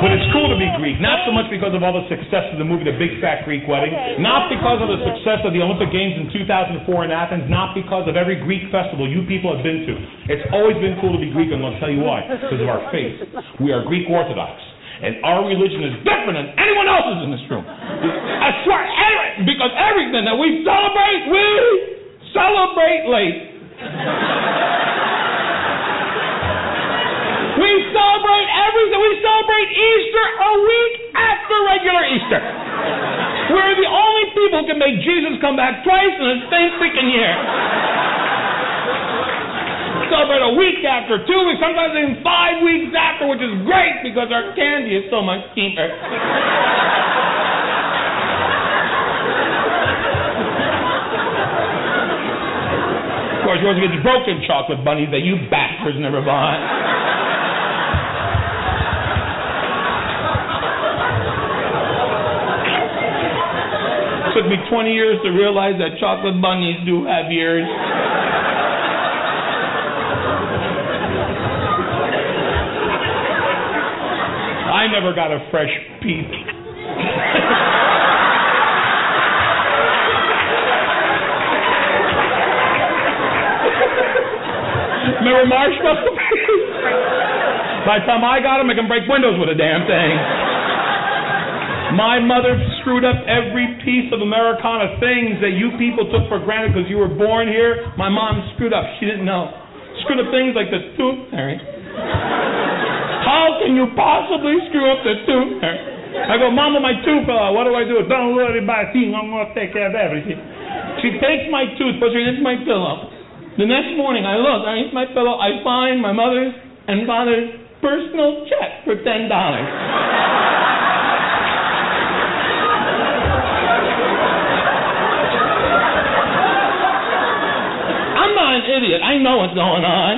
But it's cool to be Greek, not so much because of all the success of the movie The Big Fat Greek Wedding, not because of the success of the Olympic Games in 2004 in Athens, not because of every Greek festival you people have been to. It's always been cool to be Greek, and I'm going to tell you why. Because of our faith. We are Greek Orthodox. And our religion is different than anyone else's in this room. I swear, because everything that we celebrate, we celebrate late. We celebrate everything. We celebrate Easter a week after regular Easter. We're the only people who can make Jesus come back twice in the same freaking year. Celebrate a week after, two weeks, sometimes even five weeks after, which is great because our candy is so much cheaper. Of course, you always get the broken chocolate bunnies that you bastards never bought. Took me 20 years to realize that chocolate bunnies do have ears. I never got a fresh peep. Remember marshmallow? By the time I got them, I can break windows with a damn thing. My mother screwed up every piece of Americana things that you people took for granted because you were born here. My mom screwed up. She didn't know. Screwed up things like the tooth fairy. How can you possibly screw up the tooth fairy? I go, Mama, my tooth fell out. What do I do? Don't worry about a. I'm going to take care of everything. She takes my tooth, puts it into my pillow. The next morning, I look I eat my pillow. I find my mother's and father's personal check for $10. not an idiot. I know what's going on.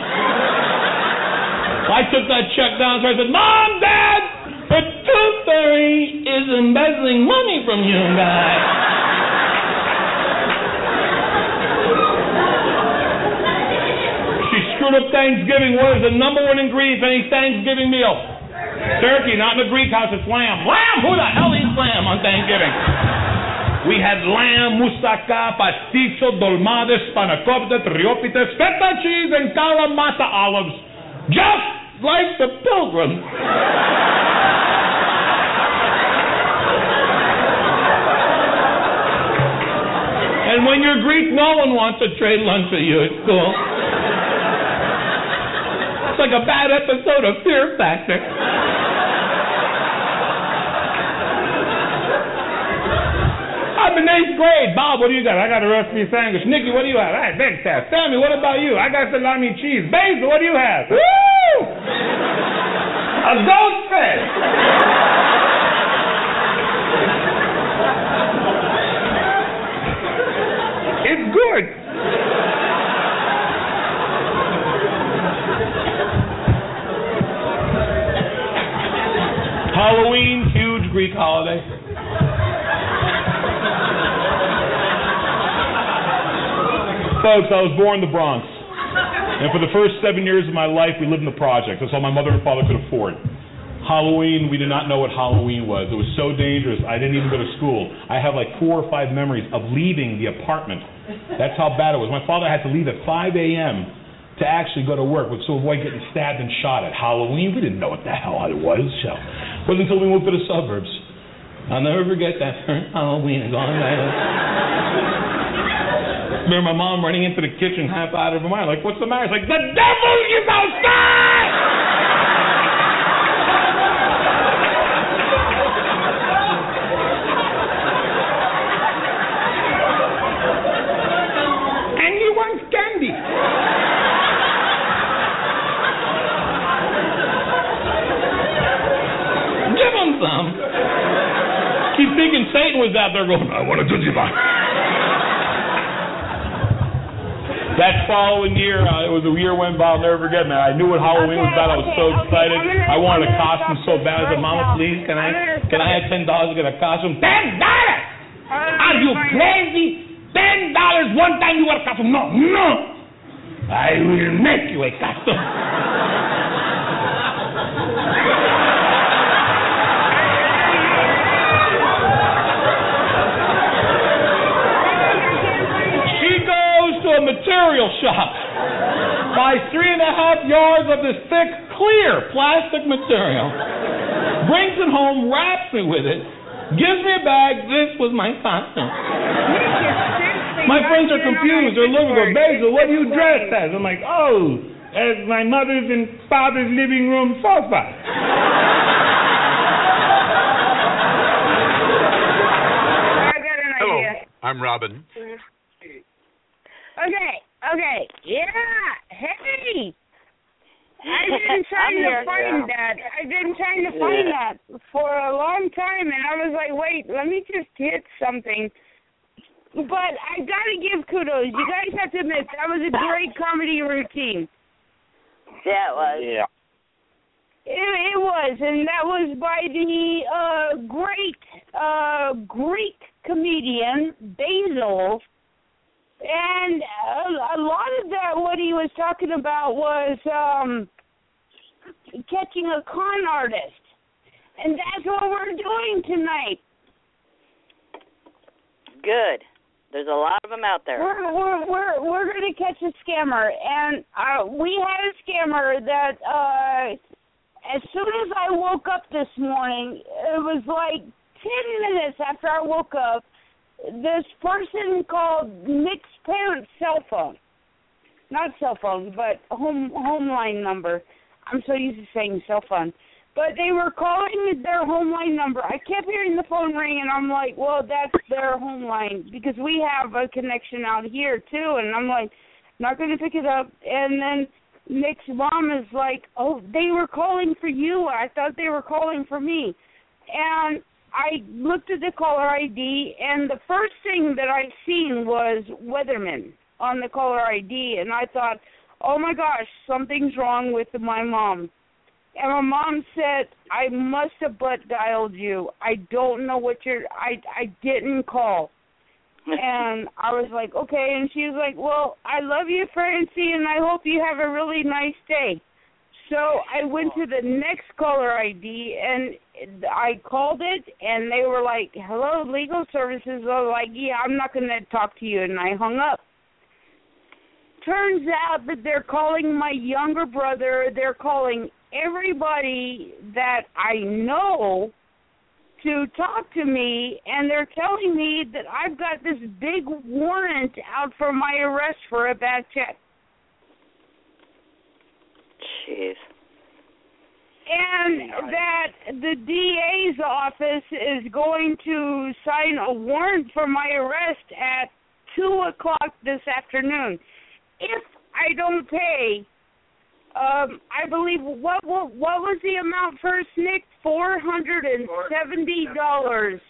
I took that check down and I said, Mom, Dad, the Tooth Fairy is embezzling money from you guys. she screwed up Thanksgiving. What is the number one ingredient for any Thanksgiving meal? Turkey, not in the Greek house, it's lamb. Lamb? Who the hell eats lamb on Thanksgiving? We had lamb, moussaka, pastitsio, dolmades, spanakopita, tiropites, feta cheese, and kalamata olives. Just like the pilgrims. and when you're Greek, no one wants to trade lunch with you at school. It's like a bad episode of Fear Factor. I'm in eighth grade. Bob, what do you got? I got a recipe sandwich. Nikki, what do you have? I have egg test. Sammy, what about you? I got salami cheese. Basil, what do you have? Woo! A goldfish. it's good. Folks, I was born in the Bronx. And for the first seven years of my life, we lived in the projects. That's all my mother and father could afford. Halloween, we did not know what Halloween was. It was so dangerous, I didn't even go to school. I have like four or five memories of leaving the apartment. That's how bad it was. My father had to leave at 5 a.m. to actually go to work so avoid getting stabbed and shot at. Halloween, we didn't know what the hell it was. So it wasn't until we moved to the suburbs. I'll never forget that first Halloween. Gone remember my mom running into the kitchen half out of her mind, like, what's the matter? It's like, the devil, is outside! and he wants candy. Give him some. He's thinking Satan was out there going, I want a Tootsie Pop. That following year, uh, it was a year when by. I'll never forget, man. I knew what Halloween was about. I was so excited. I wanted a costume so bad. I said, Mama, please, can I can I have ten dollars to get a costume? Ten dollars? Are you crazy? Ten dollars one time you want a costume? No, no. I will make you a costume. To material shop, buys three and a half yards of this thick, clear plastic material, brings it home, wraps me with it, gives me a bag. This was my costume. My friends are confused. They're looking for Basil. What do you dress as? I'm like, oh, as my mother's and father's living room sofa. Hello, I'm Robin. Okay, okay, yeah, hey. I've been trying to here. find that. I've been trying to find that for a long time, and I was like, wait, let me just hit something. But I gotta give kudos. You guys have to admit that was a great comedy routine. Yeah, it was. Yeah. It, it was, and that was by the uh, great uh, Greek comedian Basil. And a, a lot of that, what he was talking about was um, catching a con artist, and that's what we're doing tonight. Good. There's a lot of them out there. We're we're we're we're gonna catch a scammer, and uh, we had a scammer that uh, as soon as I woke up this morning, it was like ten minutes after I woke up. This person called Nick's parents' cell phone, not cell phone, but home home line number. I'm so used to saying cell phone. But they were calling their home line number. I kept hearing the phone ring, and I'm like, well, that's their home line because we have a connection out here too. And I'm like, not going to pick it up. And then Nick's mom is like, oh, they were calling for you. I thought they were calling for me. And I looked at the caller ID, and the first thing that I seen was Weatherman on the caller ID, and I thought, oh my gosh, something's wrong with my mom. And my mom said, I must have butt dialed you. I don't know what you're I I didn't call. and I was like, Okay and she was like, Well, I love you, Francie, and I hope you have a really nice day. So I went to the next caller ID and I called it and they were like, Hello, legal services. I was like, Yeah, I'm not gonna talk to you and I hung up turns out that they're calling my younger brother, they're calling everybody that I know to talk to me and they're telling me that I've got this big warrant out for my arrest for a bad check. Jeez. And that the DA's office is going to sign a warrant for my arrest at two o'clock this afternoon. If I don't pay, um, I believe what what what was the amount first, Nick? Four hundred and seventy dollars.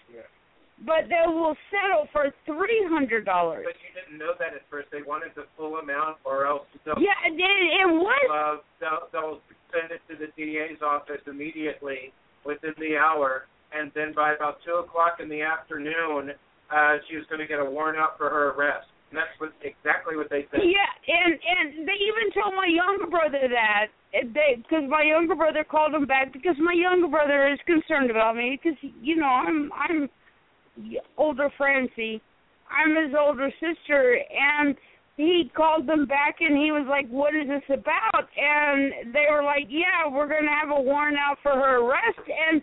But they will settle for three hundred dollars. But you didn't know that at first. They wanted the full amount, or else they'll, Yeah, it, it was. uh, they'll, they'll send it to the DA's office immediately within the hour, and then by about two o'clock in the afternoon, uh, she was going to get a warrant out for her arrest. And that's what exactly what they said. Yeah, and and they even told my younger brother that they because my younger brother called him back because my younger brother is concerned about me because you know I'm I'm older Francie, I'm his older sister, and he called them back and he was like, "What is this about?" And they were like, "Yeah, we're gonna have a warrant out for her arrest." And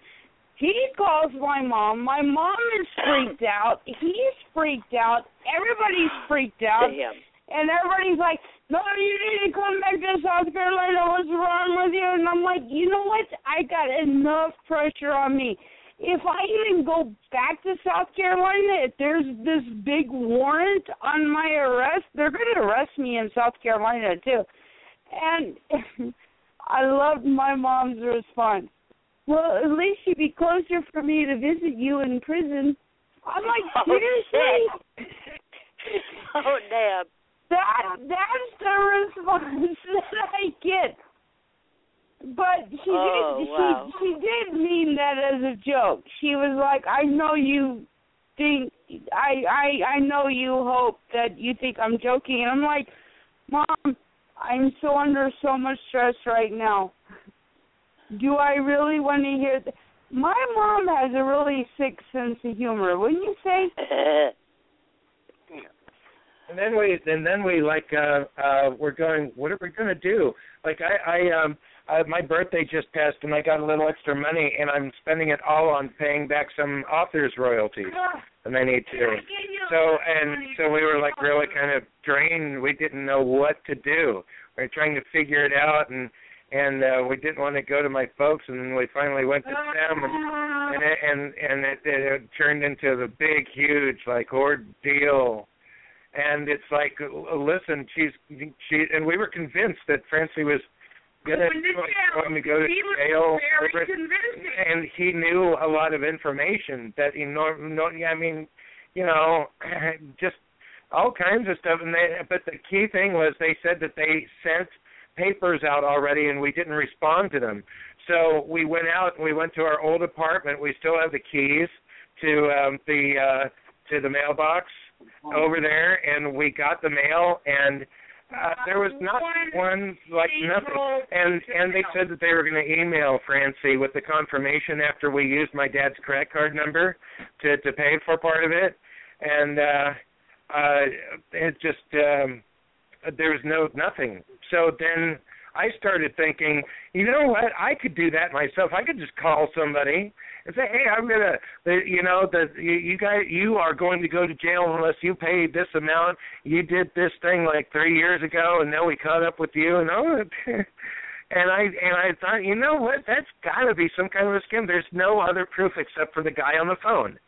he calls my mom. My mom is freaked out. He's freaked out. Everybody's freaked out. Damn. And everybody's like, no, you need to come back to South Carolina. What's wrong with you? And I'm like, you know what? I got enough pressure on me. If I even go back to South Carolina, if there's this big warrant on my arrest, they're going to arrest me in South Carolina too. And I loved my mom's response. well, at least you'd be closer for me to visit you in prison. I'm like, Oh, seriously? oh damn. That that's the response that I get. But she Oh, did wow. she she did mean that as a joke. She was like, I know you think I I I know you hope that you think I'm joking and I'm like, Mom, I'm so under so much stress right now. Do I really want to hear th- my mom has a really sick sense of humor, wouldn't you say? And then we and then we like uh uh we're going what are we gonna do? Like I I um uh, my birthday just passed and I got a little extra money and I'm spending it all on paying back some authors royalties and I need to. So and so we were like really kind of drained. We didn't know what to do. We were trying to figure it out and and uh we didn't want to go to my folks and then we finally went to them and and it, and and it, it turned into the big huge like ordeal and it's like listen she's she and we were convinced that Francie was gonna Going to jail. go to He was jail very convincing. and he knew a lot of information that he nor no I mean you know just all kinds of stuff and they but the key thing was they said that they sent papers out already and we didn't respond to them so we went out and we went to our old apartment we still have the keys to um the uh to the mailbox over there and we got the mail and uh, there was not one like nothing and and they said that they were going to email Francie with the confirmation after we used my dad's credit card number to to pay for part of it and uh uh it just um there was no nothing so then I started thinking, you know what? I could do that myself. I could just call somebody and say, "Hey, I'm gonna, you know, the you, you guys, you are going to go to jail unless you pay this amount. You did this thing like three years ago, and now we caught up with you." And oh, and I and I thought, you know what? That's got to be some kind of a scam. There's no other proof except for the guy on the phone.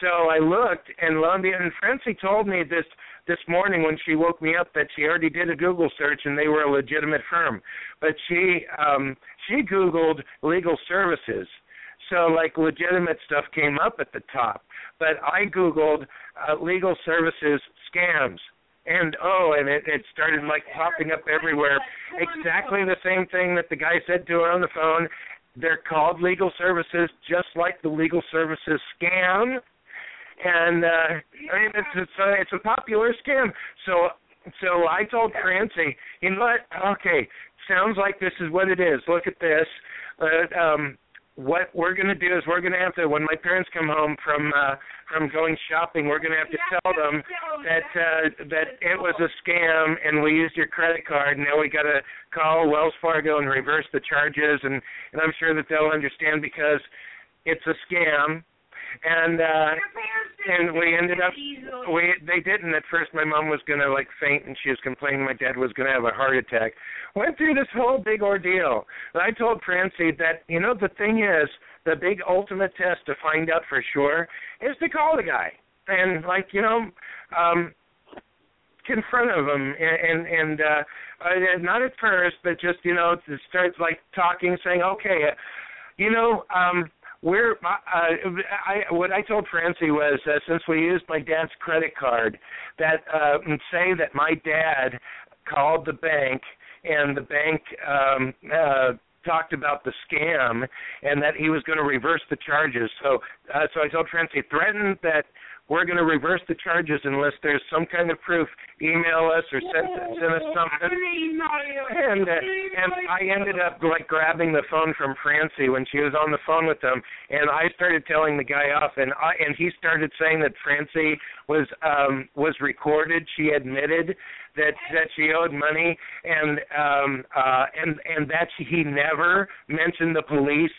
So I looked, and behold, and Francie told me this this morning when she woke me up that she already did a Google search and they were a legitimate firm. But she um she Googled legal services. So like legitimate stuff came up at the top. But I Googled uh, legal services scams. And oh, and it, it started like popping up everywhere. Exactly the same thing that the guy said to her on the phone. They're called legal services, just like the legal services scam and uh I mean it's it's a, it's a popular scam. So so I told Francie, you know what? Okay, sounds like this is what it is. Look at this. Uh, um what we're going to do is we're going to have to when my parents come home from uh from going shopping we're going to have to tell them that uh that it was a scam and we used your credit card. And now we got to call Wells Fargo and reverse the charges and and I'm sure that they'll understand because it's a scam and uh and we ended up we they didn't at first. My mom was gonna like faint and she was complaining my dad was gonna have a heart attack. Went through this whole big ordeal. And i told francie that you know the thing is the big ultimate test to find out for sure is to call the guy and like you know um confront of him and and, and uh, uh not at first but just you know to start like talking saying okay uh, you know um we're uh, I what I told Francie was uh, since we used my dad's credit card that uh say that my dad called the bank and the bank um uh talked about the scam and that he was going to reverse the charges. So uh, so I told Francie threaten that we're going to reverse the charges unless there's some kind of proof. Email us or send send us something. And uh, and I ended up like grabbing the phone from Francie when she was on the phone with them, and I started telling the guy off, and I and he started saying that Francie was um was recorded. She admitted that that she owed money, and um uh and and that she, he never mentioned the police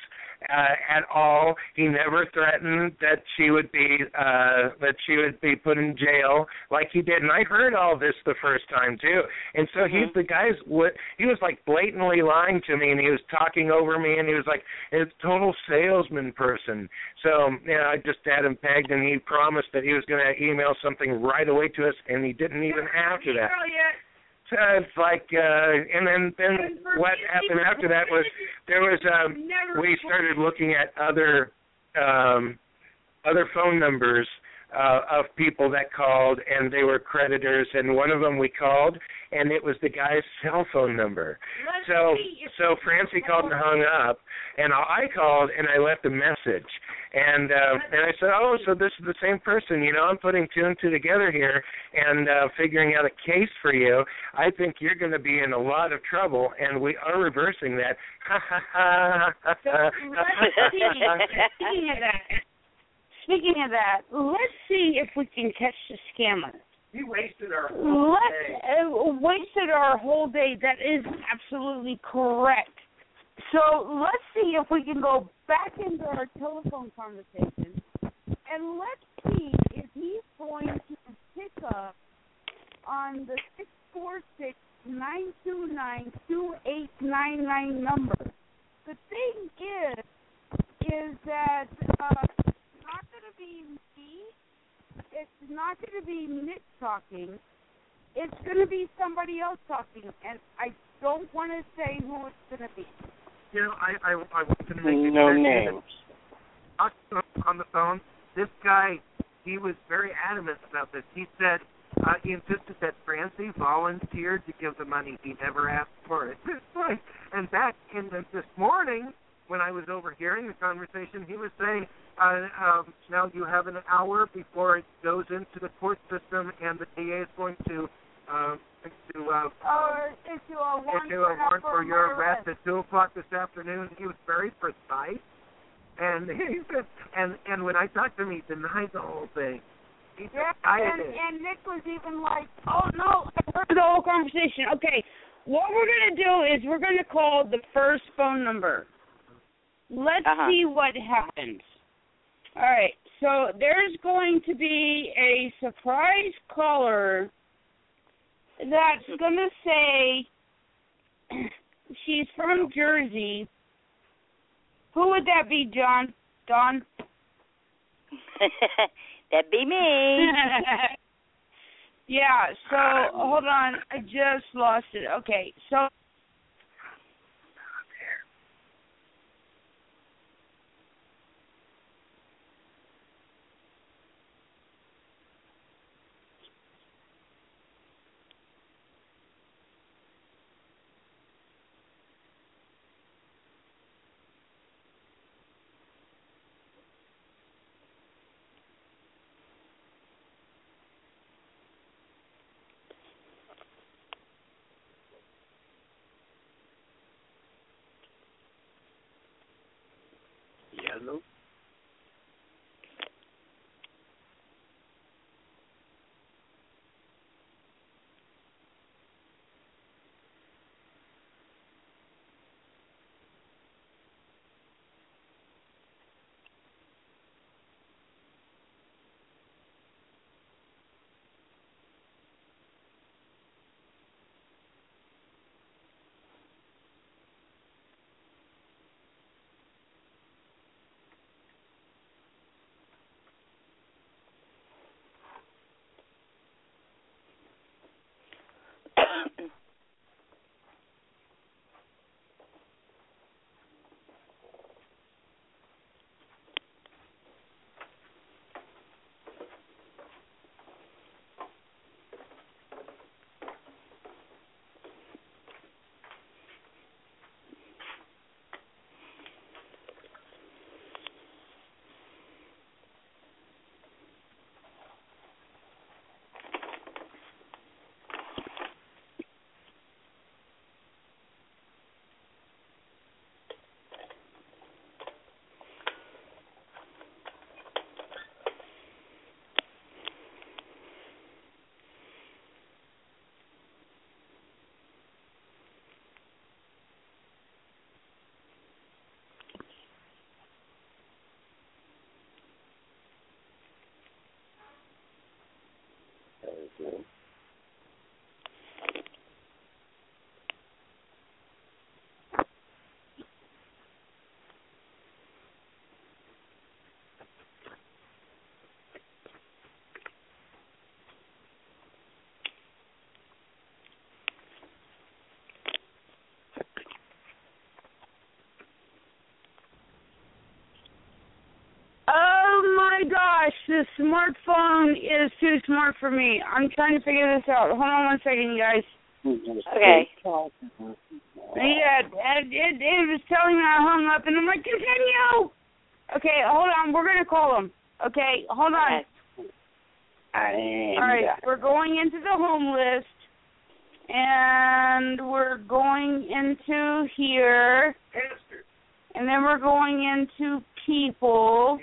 uh, at all. He never threatened that she would be uh that she would be put in jail like he did. And I heard all this the first time too. And so he's the guy's what he was like blatantly lying to me and he was talking over me and he was like a total salesman person. So you know, I just had him pegged and he promised that he was gonna email something right away to us and he didn't even after that. Uh, it's like, uh, and then then what happened after that was there was um, we started looking at other um, other phone numbers uh, of people that called, and they were creditors, and one of them we called, and it was the guy's cell phone number. Let's So so Francie called and hung up, and I called and I left a message, and uh, and I said, oh, so this is the same person, you know? I'm putting two and two together here and uh, figuring out a case for you. I think you're going to be in a lot of trouble, and we are reversing that. So let's see. Speaking of that, speaking of that, let's see if we can catch the scammer. He wasted our whole Let's day. uh, wasted our whole day. That is absolutely correct. So let's see if we can go back into our telephone conversation and let's see if he's going to pick up on the six four six nine two nine two eight nine nine number. The thing is, is that uh, it's not going to be me. It's not going to be Nick talking. It's going to be somebody else talking, and I don't want to say who it's going to be. You know, I I, I was going to make it No clear to you names. on the phone. This guy, he was very adamant about this. He said uh, he insisted that Francie volunteered to give the money. He never asked for it. and back in the, this morning, when I was overhearing the conversation, he was saying, uh, um, "Now you have an hour before it goes into the court system, and the DA is going to." Uh, to uh, Or issue a warrant issue a warrant for your arrest at two o'clock this afternoon. He was very precise, and he said, and and when I talked to him, he denied the whole thing. He Yeah, denied and, it. and Nick was even like, "Oh no, I heard the whole conversation." Okay, what we're gonna do is we're gonna call the first phone number. Let's Uh-huh. see what happens. All right, so there's going to be a surprise caller that's gonna say she's from Jersey. Who would that be, John? Don? That'd be me. yeah, so hold on, I just lost it. Okay, so Thank. Smartphone is too smart for me. I'm trying to figure this out. Hold on one second, you guys. Okay. Yeah, it, it, it was telling me I hung up, and I'm like, continue. Okay, hold on. We're gonna call him. Okay, hold on. All right, we're going into the home list, and we're going into here, and then we're going into people,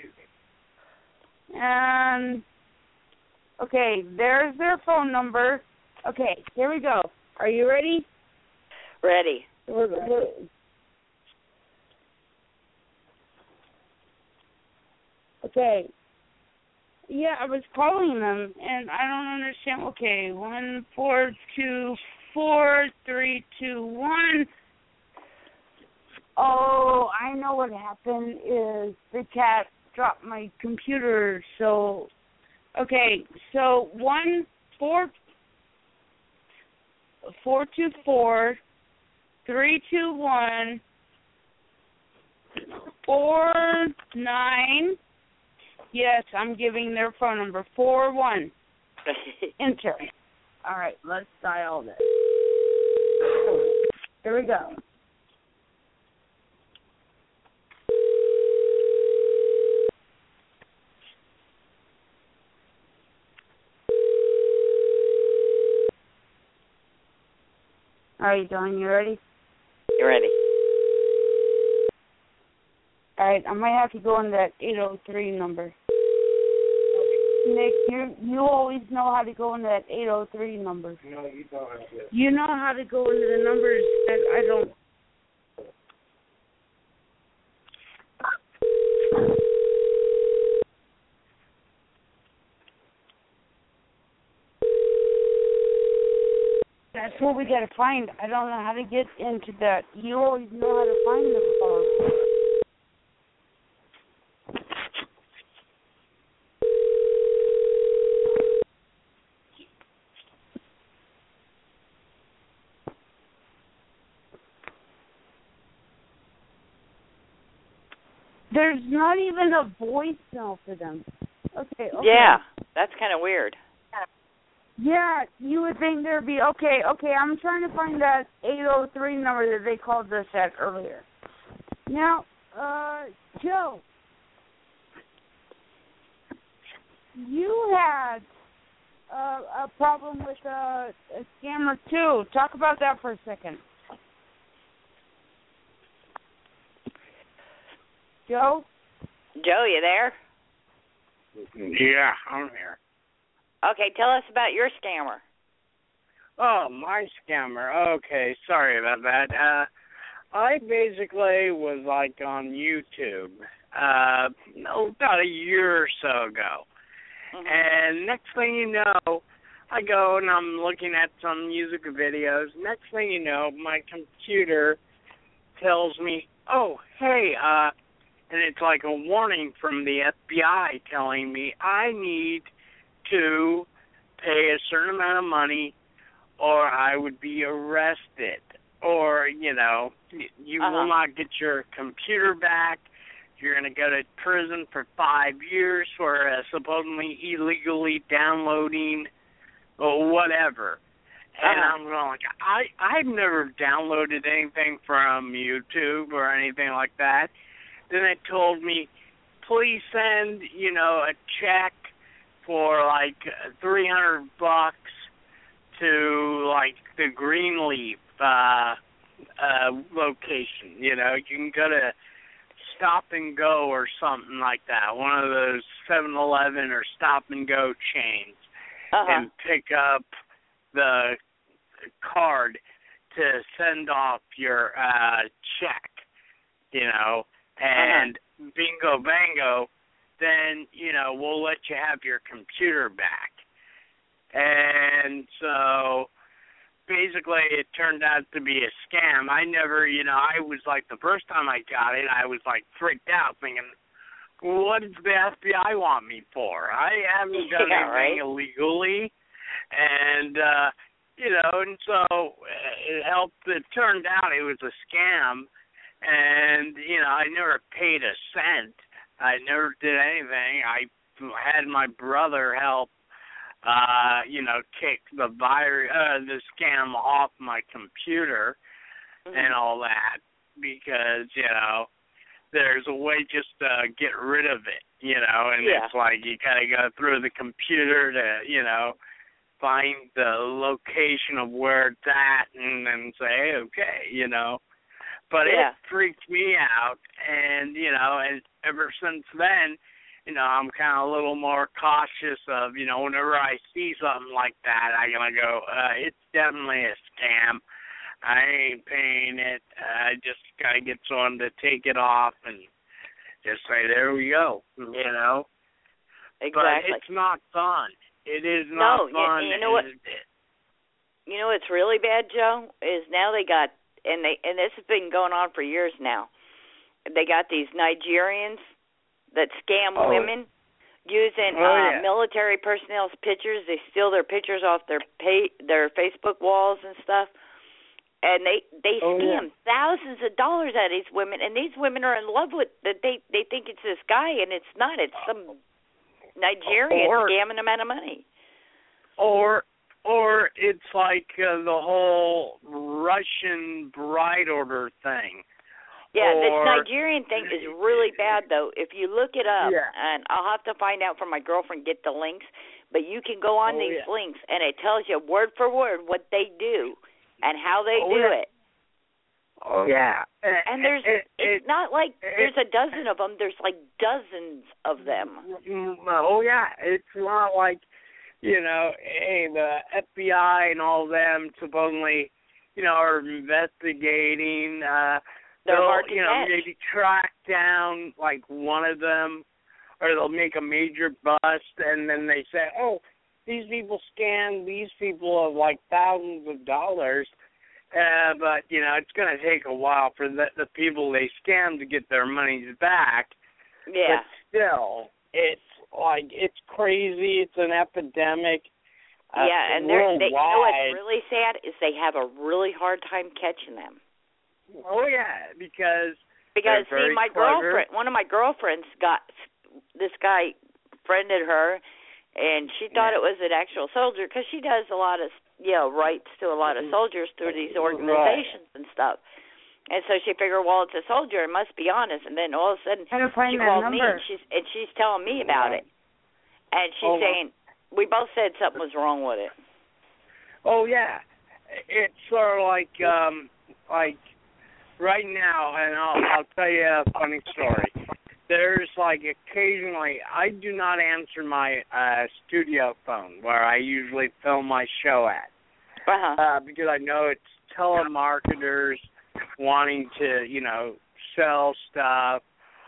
and okay, there's their phone number. Okay, here we go. Are you ready? Ready. We're, we're, okay. Yeah, I was calling them, and I don't understand. Okay, one four two four three two one. Oh, I know what happened. Is the cat dropped my computer? So, okay, so one four four two four three two one four nine. Yes, I'm giving their phone number four one. Enter. All right, let's dial this. Here we go. All right, Dawn, you ready? You ready? All right, I might have to go on that 803 number. Nick, you you always know how to go into that 803 number. No, you don't have to. You know how to go into the numbers that I don't. That's what we gotta find. I don't know how to get into that. You always know how to find the phone. There's not even a voicemail for them. Okay, okay. Yeah, that's kind of weird. Yeah, you would think there'd be okay, okay, I'm trying to find that eight oh three number that they called us at earlier. Now, uh Joe you had uh, a problem with uh, a scammer too. Talk about that for a second. Joe? Joe, you there? Yeah, I'm here. Okay, tell us about your scammer. Oh, my scammer. Okay, sorry about that. Uh I basically was like on YouTube uh about a year or so ago. Mhm. And next thing you know, I go and I'm looking at some music videos. Next thing you know, my computer tells me, "Oh, hey, uh," and it's like a warning from the FBI telling me I need to pay a certain amount of money, or I would be arrested, or you know, you Uh-huh. will not get your computer back. You're going to go to prison for five years for uh, supposedly illegally downloading or whatever. And Uh-huh. I'm going like, I I've never downloaded anything from YouTube or anything like that. Then they told me, please send you know a check for like three hundred bucks to like the Greenleaf uh uh location. You know, you can go to Stop and Go or something like that. One of those Seven Eleven or Stop and Go chains Uh-huh. and pick up the card to send off your uh check, you know, and bingo bango, then, you know, we'll let you have your computer back. And so basically it turned out to be a scam. I never, you know, I was like the first time I got it, I was like freaked out thinking what does the FBI want me for? I haven't done Yeah, anything right. illegally, and uh, you know, and so uh, it helped. It turned out it was a scam, and you know, I never paid a cent. I never did anything. I had my brother help uh you know kick the virus uh the scam off my computer Mm-hmm. and all that because you know there's a way just to get rid of it you know and Yeah. it's like you kind of go through the computer to you know find the location of where it's at and then say okay you know but Yeah. it freaked me out and you know and ever since then you know i'm kind of a little more cautious of you know whenever i see something like that i'm gonna go uh it's definitely a scam i ain't paying it i just gotta get someone to take it off and just say there we go you know Exactly. but it's not fun it is No, not you- fun you know what- it- you know what's really bad, Joe, is now they got and they and this has been going on for years now. They got these Nigerians that scam Oh. women using Oh, uh yeah. military personnel's pictures. They steal their pictures off their pay their Facebook walls and stuff. And they they Oh, yeah. scam thousands of dollars out of these women and these women are in love with that they they think it's this guy and it's not. It's some Nigerian Or- scamming them out of money. or or it's like uh, the whole Russian bride order thing. Yeah, or, this Nigerian thing is really bad though. If you look it up, Yeah. and I'll have to find out from my girlfriend get the links, but you can go on Oh, these yeah. links and it tells you word for word what they do and how they Oh, do yeah. it. Oh yeah, And there's it, it's not like it- there's a dozen of them. There's like dozens of them. Mm, Oh yeah, it's not like you know, hey, the FBI and all them supposedly, you know, are investigating. uh They're they'll, hard to you know, catch. maybe track down like one of them, or they'll make a major bust, and then they say, oh, these people scammed these people of like thousands of dollars. Uh, but you know, it's going to take a while for the the people they scammed to get their monies back. Yeah. But still, it's like it's crazy. It's an epidemic. Uh, yeah, and they're they, you know what's really sad is they have a really hard time catching them. Oh yeah, because Because see, very my clever. girlfriend, one of my girlfriends got this guy friended her, and she thought it was an actual soldier because she does a lot of you know rights to a lot of soldiers through these organizations and stuff. And so she figured, well, it's a soldier, it must be honest. And then all of a sudden, How to find she that called me, and she's and she's telling me about it, and she's Oh. saying we both said something was wrong with it. Oh yeah, it's sort of like um like right now, and I'll I'll tell you a funny story. There's like occasionally I do not answer my uh studio phone where I usually film my show at Uh-huh. uh because I know it's telemarketers wanting to you know sell stuff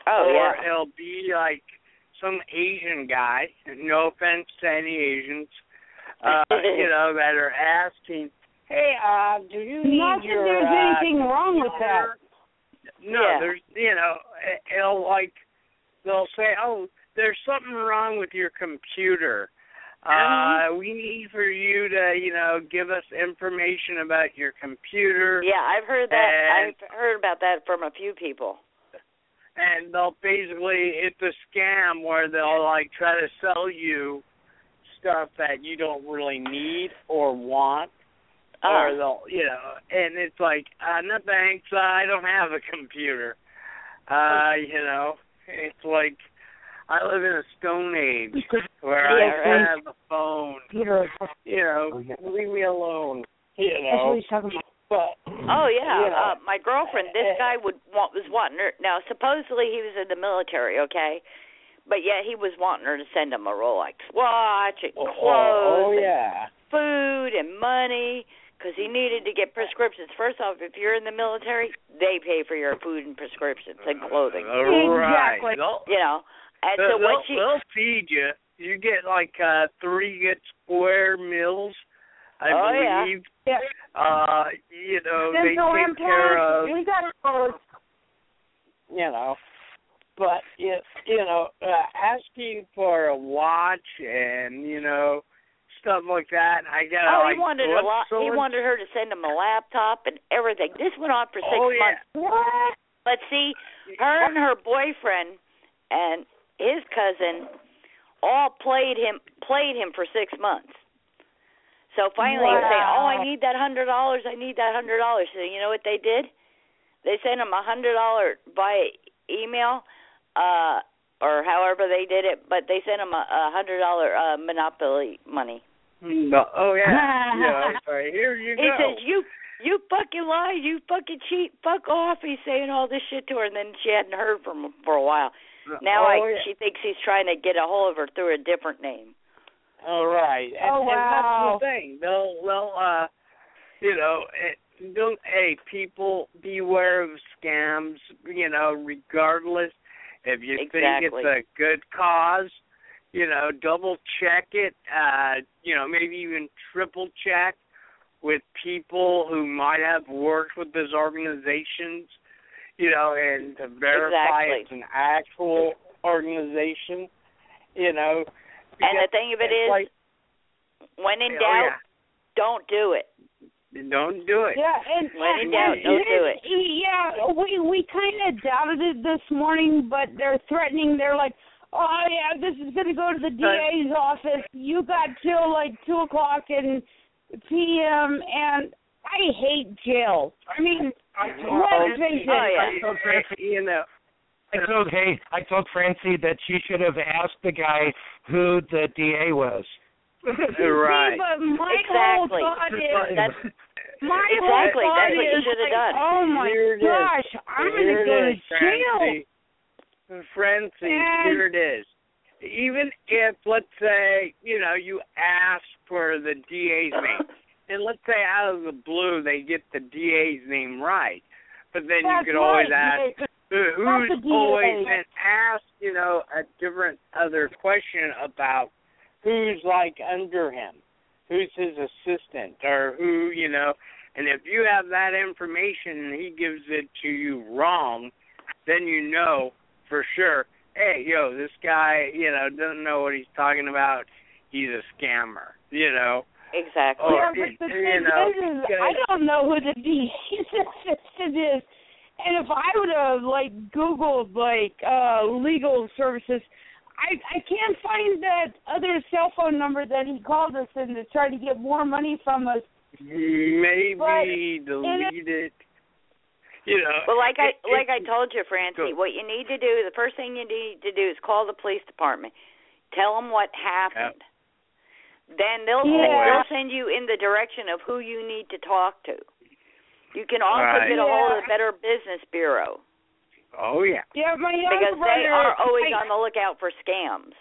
Oh or yeah. it'll be like some Asian guy. No offense to any Asians, uh, you know, that are asking, "Hey, uh, do you need Not that there's uh, anything wrong with that. No, Yeah. there's, you know, it- it'll like they'll say, "Oh, there's something wrong with your computer." Uh-huh. Uh, we need for you to, you know, give us information about your computer. Yeah, I've heard that. I've heard about that from a few people. and they'll basically it's a scam where they'll like try to sell you stuff that you don't really need or want or Uh, they'll you know and it's like uh no thanks uh, i don't have a computer uh you know it's like i live in a stone age where Yeah, i right. have a phone Peter, you know leave me alone you that's what he's talking about. but oh yeah, you know, uh, my girlfriend. This guy would want was wanting her. Now supposedly he was in the military, okay, but yeah, he was wanting her to send him a Rolex watch and oh, clothes, oh and yeah food and money, because he needed to get prescriptions. First off, if you're in the military, they pay for your food and prescriptions and clothing. Right Exactly. You know, and They'll, so what they'll, she they'll feed you. You get like uh three good square meals, I Oh, believe. Yeah. Uh, you know, they Dental take care of. We got those. you know. But you you know, uh, asking for a watch and you know stuff like that. I got Oh, like he wanted a what's lot. He wanted her to send him a laptop and everything. This went on for six Oh, yeah. months. What? But see, her and her boyfriend and his cousin all played him played him for six months. So finally, he say, "Oh, I need that hundred dollars. I need that hundred dollars." So you know what they did? They sent him a hundred dollar by email, uh, or however they did it. But they sent him a, a hundred dollar uh, monopoly money. No, oh yeah, yeah. Right, here you go He go. says, "You, you fucking lie. You fucking cheat. Fuck off." He's saying all this shit to her, and then she hadn't heard from him for a while. Now oh, I, yeah. she thinks he's trying to get a hold of her through a different name. All right. And, Oh, and wow. that's the thing. They'll they'll uh you know, it, don't hey, people beware of scams, you know, regardless if you think it's a good cause, you know, double check it, uh, you know, maybe even triple check with people who might have worked with those organizations, you know, and to verify Exactly. it's an actual organization, you know. And the thing of it's like, when in doubt, yeah. don't do it. Don't do it. Yeah, and When in doubt, don't do it. Yeah, we we kind of doubted it this morning, but they're threatening. They're like, "Oh yeah, this is going to go to the DA's office. You got till like two o'clock and p.m. and I hate jail. I mean, let's face it. Oh, yeah. I told Francie, You know, I told hey, I told Francie that she should have asked the guy who the DA was. Right. See, but my Exactly. whole thought is That's my Exactly, whole thought that's what you is should have like, done. Oh my Here it is. gosh, I'm Here gonna go to is, jail. Francie. Francie, And- here it is. Even if, let's say, you know, you ask for the DA's name, and let's say out of the blue they get the DA's name right, but then That's you could always right. ask who's always and ask, you know, a different other question about who's like under him, who's his assistant, or who, you know, and if you have that information and he gives it to you wrong, then you know for sure, hey, yo, this guy, you know, doesn't know what he's talking about. He's a scammer, you know. Exactly. Oh, yeah, but the you thing know, is, is I don't know who the DA's assistant is. And if I would have like Googled like uh legal services, I I can't find that other cell phone number that he called us in to try to get more money from us. Maybe But- delete it. You know. Well, like I it- it- like I told you, Francie, Go. what you need to do, the first thing you need to do is call the police department. Tell them what happened. Then they'll Yeah. they'll send you in the direction of who you need to talk to. You can also Right. get a hold of the Better Business Bureau Oh yeah. Yeah, my younger because brother. they are always I, on the lookout for scams.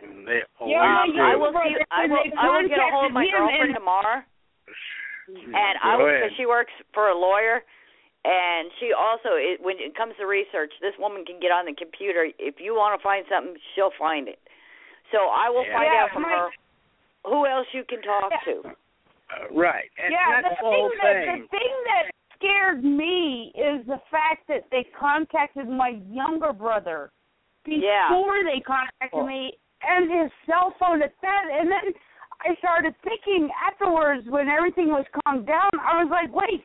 They always Yeah, my do. I younger will see. I will. I will get a hold of my contacted him girlfriend and- tomorrow, and I will because she works for a lawyer, and she also it, when it comes to research, this woman can get on the computer. If you want to find something, she'll find it. So I will Yeah. find Yeah, out from my- her who else you can talk Yeah. to. Uh, right. And yeah, that's the the whole thing that thing. the thing that scared me is the fact that they contacted my younger brother before Yeah. they contacted Well- me and his cell phone at that and then I started thinking afterwards when everything was calmed down, I was like, Wait,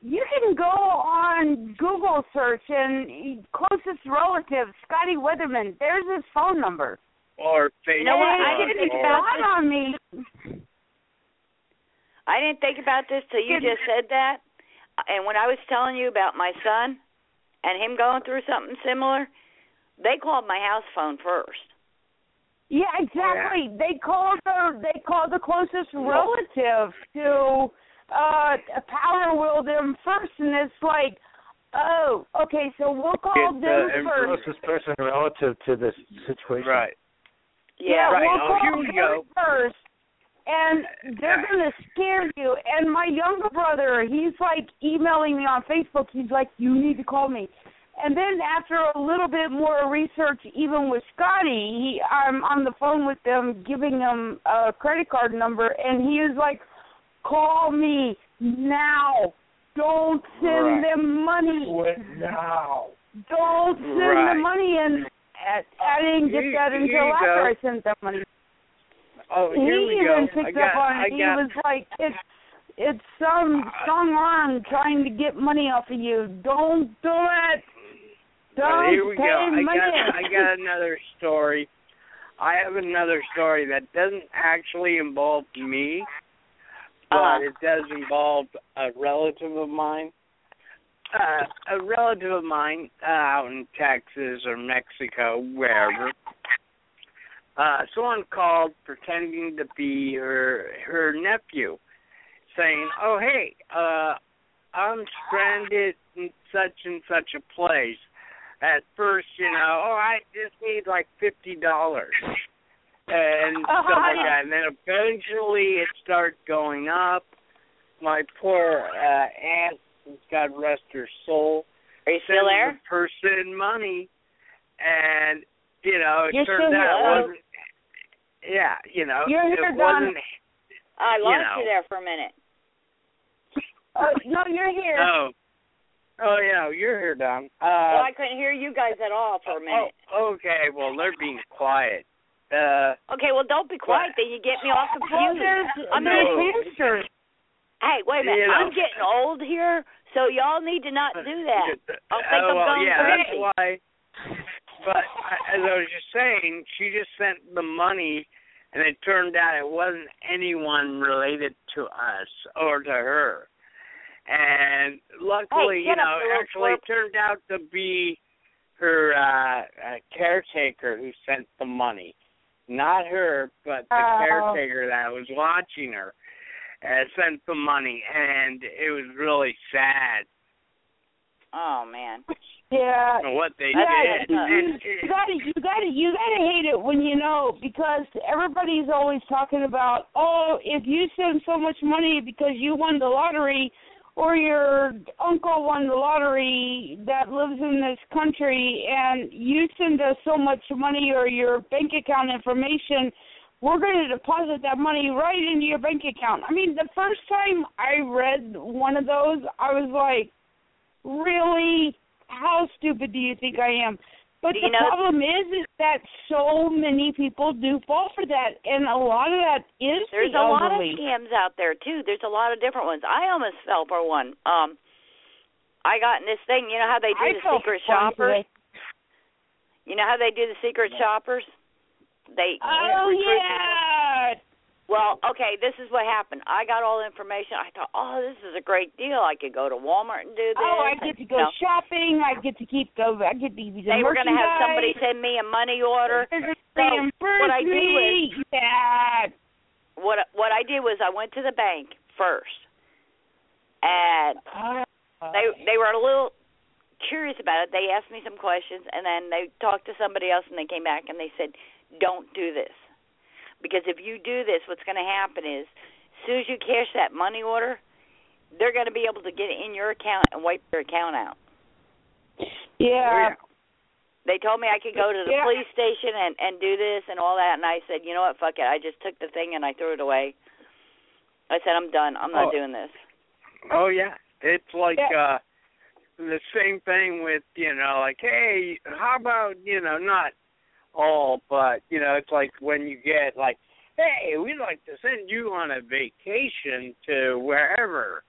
you can go on Google search and closest relative, Scotty Weatherman, there's his phone number. Or Facebook. You know what? I didn't think or- about dawned on me. I didn't think about this till you just said that. And when I was telling you about my son and him going through something similar, they called my house phone first. Yeah, exactly. They called the they called the closest relative to uh power will them first, and it's like, oh, okay, so we'll call Get them info- first. Closest person relative to this situation. Right. Yeah, right. we'll Oh, call here first, and they're gonna scare you. And my younger brother, he's like emailing me on Facebook. He's like, you need to call me. And then after a little bit more research, even with Scotty, he, I'm on the phone with them, giving them a credit card number, and he is like, "Call me now! Don't send Right. them money! now. Don't send Right. the money!" And I, I didn't get Here- that until after. I sent that money. Oh, he here we even go. picked I got, up on I it. He got, was like, "It's it's some strong arm trying to get money off of you. Don't do it. Well, Don't here we pay go. I money." got I got another story. I have another story that doesn't actually involve me, but Uh-huh. it does involve a relative of mine. Uh, a relative of mine uh, out in Texas or Mexico, wherever. Uh, someone called pretending to be her her nephew, saying, "Oh, hey, uh, I'm stranded in such and such a place." At first, you know, oh, I just need like fifty dollars and stuff like that. And then eventually it starts going up. My poor uh, aunt, God rest her soul, Are you still there? the person money, and you know it You're turned out wasn't. Yeah, you know, You're it here, wasn't. I you lost know. you there for a minute. Oh, no, you're here. Oh, oh yeah, you're here, Don. well, Uh, I couldn't hear you guys at all for a minute. oh, okay. Well, they're being quiet. Uh, Okay, well, don't be quiet. Then you get me all Well, confused. I'm No. there's answers. Hey, wait a minute. You know. I'm getting old here, so y'all need to not do that. I'll think uh, I'm well, yeah, crazy. that's why. But as I was just saying, she just sent the money, and it turned out it wasn't anyone related to us or to her. And luckily, Hey, you know, little actually it turned out to be her uh, uh caretaker who sent the money. Not her, but the Oh. caretaker that was watching her uh, sent the money, and it was really sad Oh man. Yeah. what they yeah, did. you, And you gotta, you gotta, you gotta hate it when you know because everybody's always talking about, oh, if you send so much money because you won the lottery, or your uncle won the lottery that lives in this country, and you send us so much money or your bank account information, we're going to deposit that money right into your bank account. I mean, the first time I read one of those, I was like, really? How stupid do you think I am? But the know- problem is, is that so many people do fall for that, and a lot of that is There's the a lot of scams out there too. There's a lot of different ones. I almost fell for one. Um, I got in this thing. You know how they do I the secret shoppers? You know how they do the secret shoppers? They Oh people. yeah, Well, okay, this is what happened. I got all the information. I thought, oh, this is a great deal. I could go to Walmart and do this. oh I get to go No. shopping. I get to keep go. I get to use They were going to have somebody send me a money order. So, what I did me. yeah. What what I did was I went to the bank first, and Uh, they they were a little curious about it. They asked me some questions, and then they talked to somebody else, and they came back and they said, "Don't do this, because if you do this, what's going to happen is, as soon as you cash that money order, they're going to be able to get it in your account and wipe your account out." yeah. They told me I could go to the Yeah. police station and and do this and all that, and I said, "You know what? Fuck it." I just took the thing and I threw it away. I said, "I'm done. I'm not Oh. doing this." Oh yeah, it's like Yeah. uh the same thing with you know like hey how about you know not all but you know it's like when you get like hey we'd like to send you on a vacation to wherever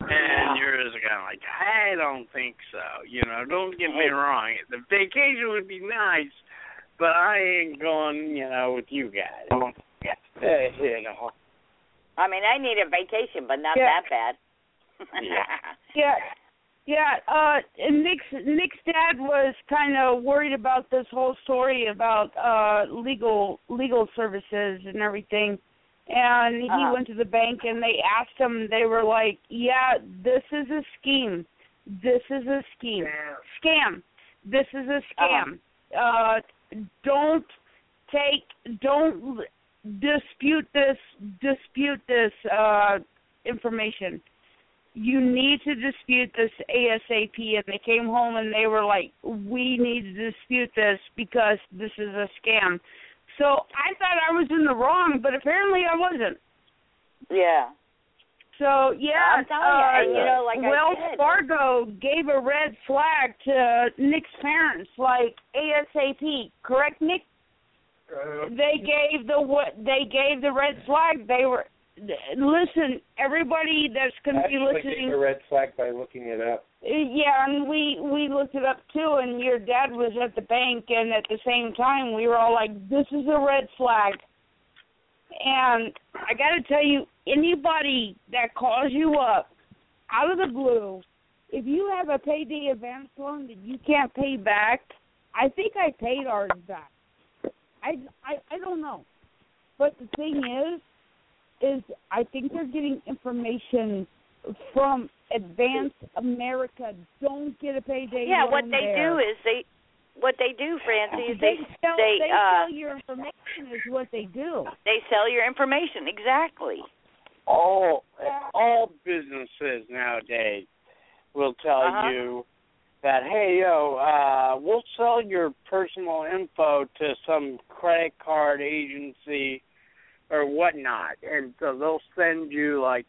and Yeah. you're just kind of like I don't think so you know don't get me wrong the vacation would be nice but I ain't going you know with you guys Eh, you know I mean, I need a vacation, but not Yeah. that bad. Yeah. Yeah, yeah. Uh, and Nick's Nick's dad was kind of worried about this whole story about uh legal legal services and everything. And he Uh-huh. went to the bank and they asked him. They were like, "Yeah, this is a scheme. This is a scheme. Scam. This is a scam. uh don't take. Don't dispute this. Dispute this uh information." You need to dispute this ASAP. And they came home and they were like, we need to dispute this because this is a scam. So I thought I was in the wrong, but apparently I wasn't. yeah. So yeah, I'm telling you, uh, and, you know, like Wells Fargo gave a red flag to Nick's parents, like ASAP. Correct, Nick? They gave the what? They gave the red flag. They were listen, everybody that's going to be listening. it's a red flag by looking it up. Yeah, and we we looked it up too, and your dad was at the bank, and at the same time, we were all like, "This is a red flag." And I got to tell you, anybody that calls you up out of the blue, if you have a payday advance loan that you can't pay back, I think I paid ours back. I I I don't know, but the thing is, is I think they're getting information from Advance America. Don't get a payday. yeah, what they there. do is they what they do, Francie, is they they sell they, they uh sell your information is what they do. they sell your information exactly. all all businesses nowadays will tell Uh-huh. you that hey yo uh we'll sell your personal info to some credit card agency or whatnot and so they'll send you like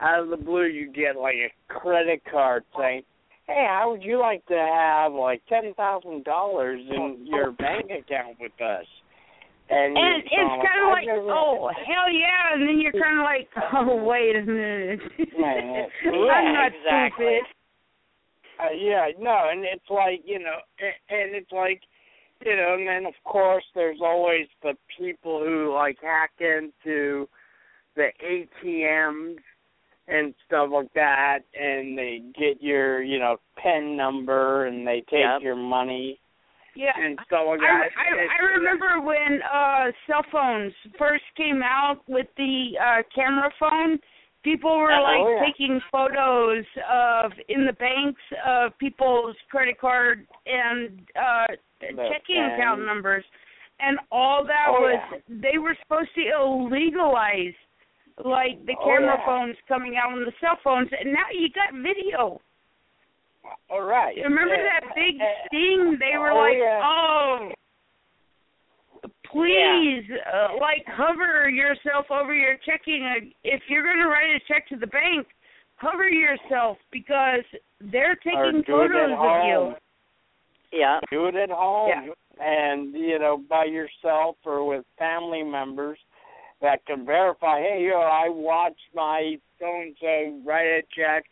out of the blue you get like a credit card saying hey how would you like to have like ten thousand dollars in your bank account with us and, And it's kind of "I like, never- oh hell yeah, and then you're kind of like, oh wait a minute, I'm not exactly. stupid. Uh, yeah, no, and it's like you know, and, and it's like you know, and then of course there's always the people who like hack into the ATMs and stuff like that, and they get your you know pen number and they take Yep. your money Yeah, and stuff like that. I It's- I remember when uh cell phones first came out with the uh camera phone. People were Oh, like yeah. taking photos of in the banks of people's credit card and uh The checking pen. account numbers, and all that Oh, was yeah. they were supposed to illegalize like the Oh, camera yeah. phones coming out on the cell phones, and now you got video. all right. Remember Yeah. that big sting? They were oh, like, yeah. "Oh, please, uh, like hover yourself over your checking. Uh, if you're going to write a check to the bank, hover yourself because they're taking do photos of home. you." Yeah. do it at home Yeah. and you know by yourself or with family members that can verify hey yo i watched my so and so write a check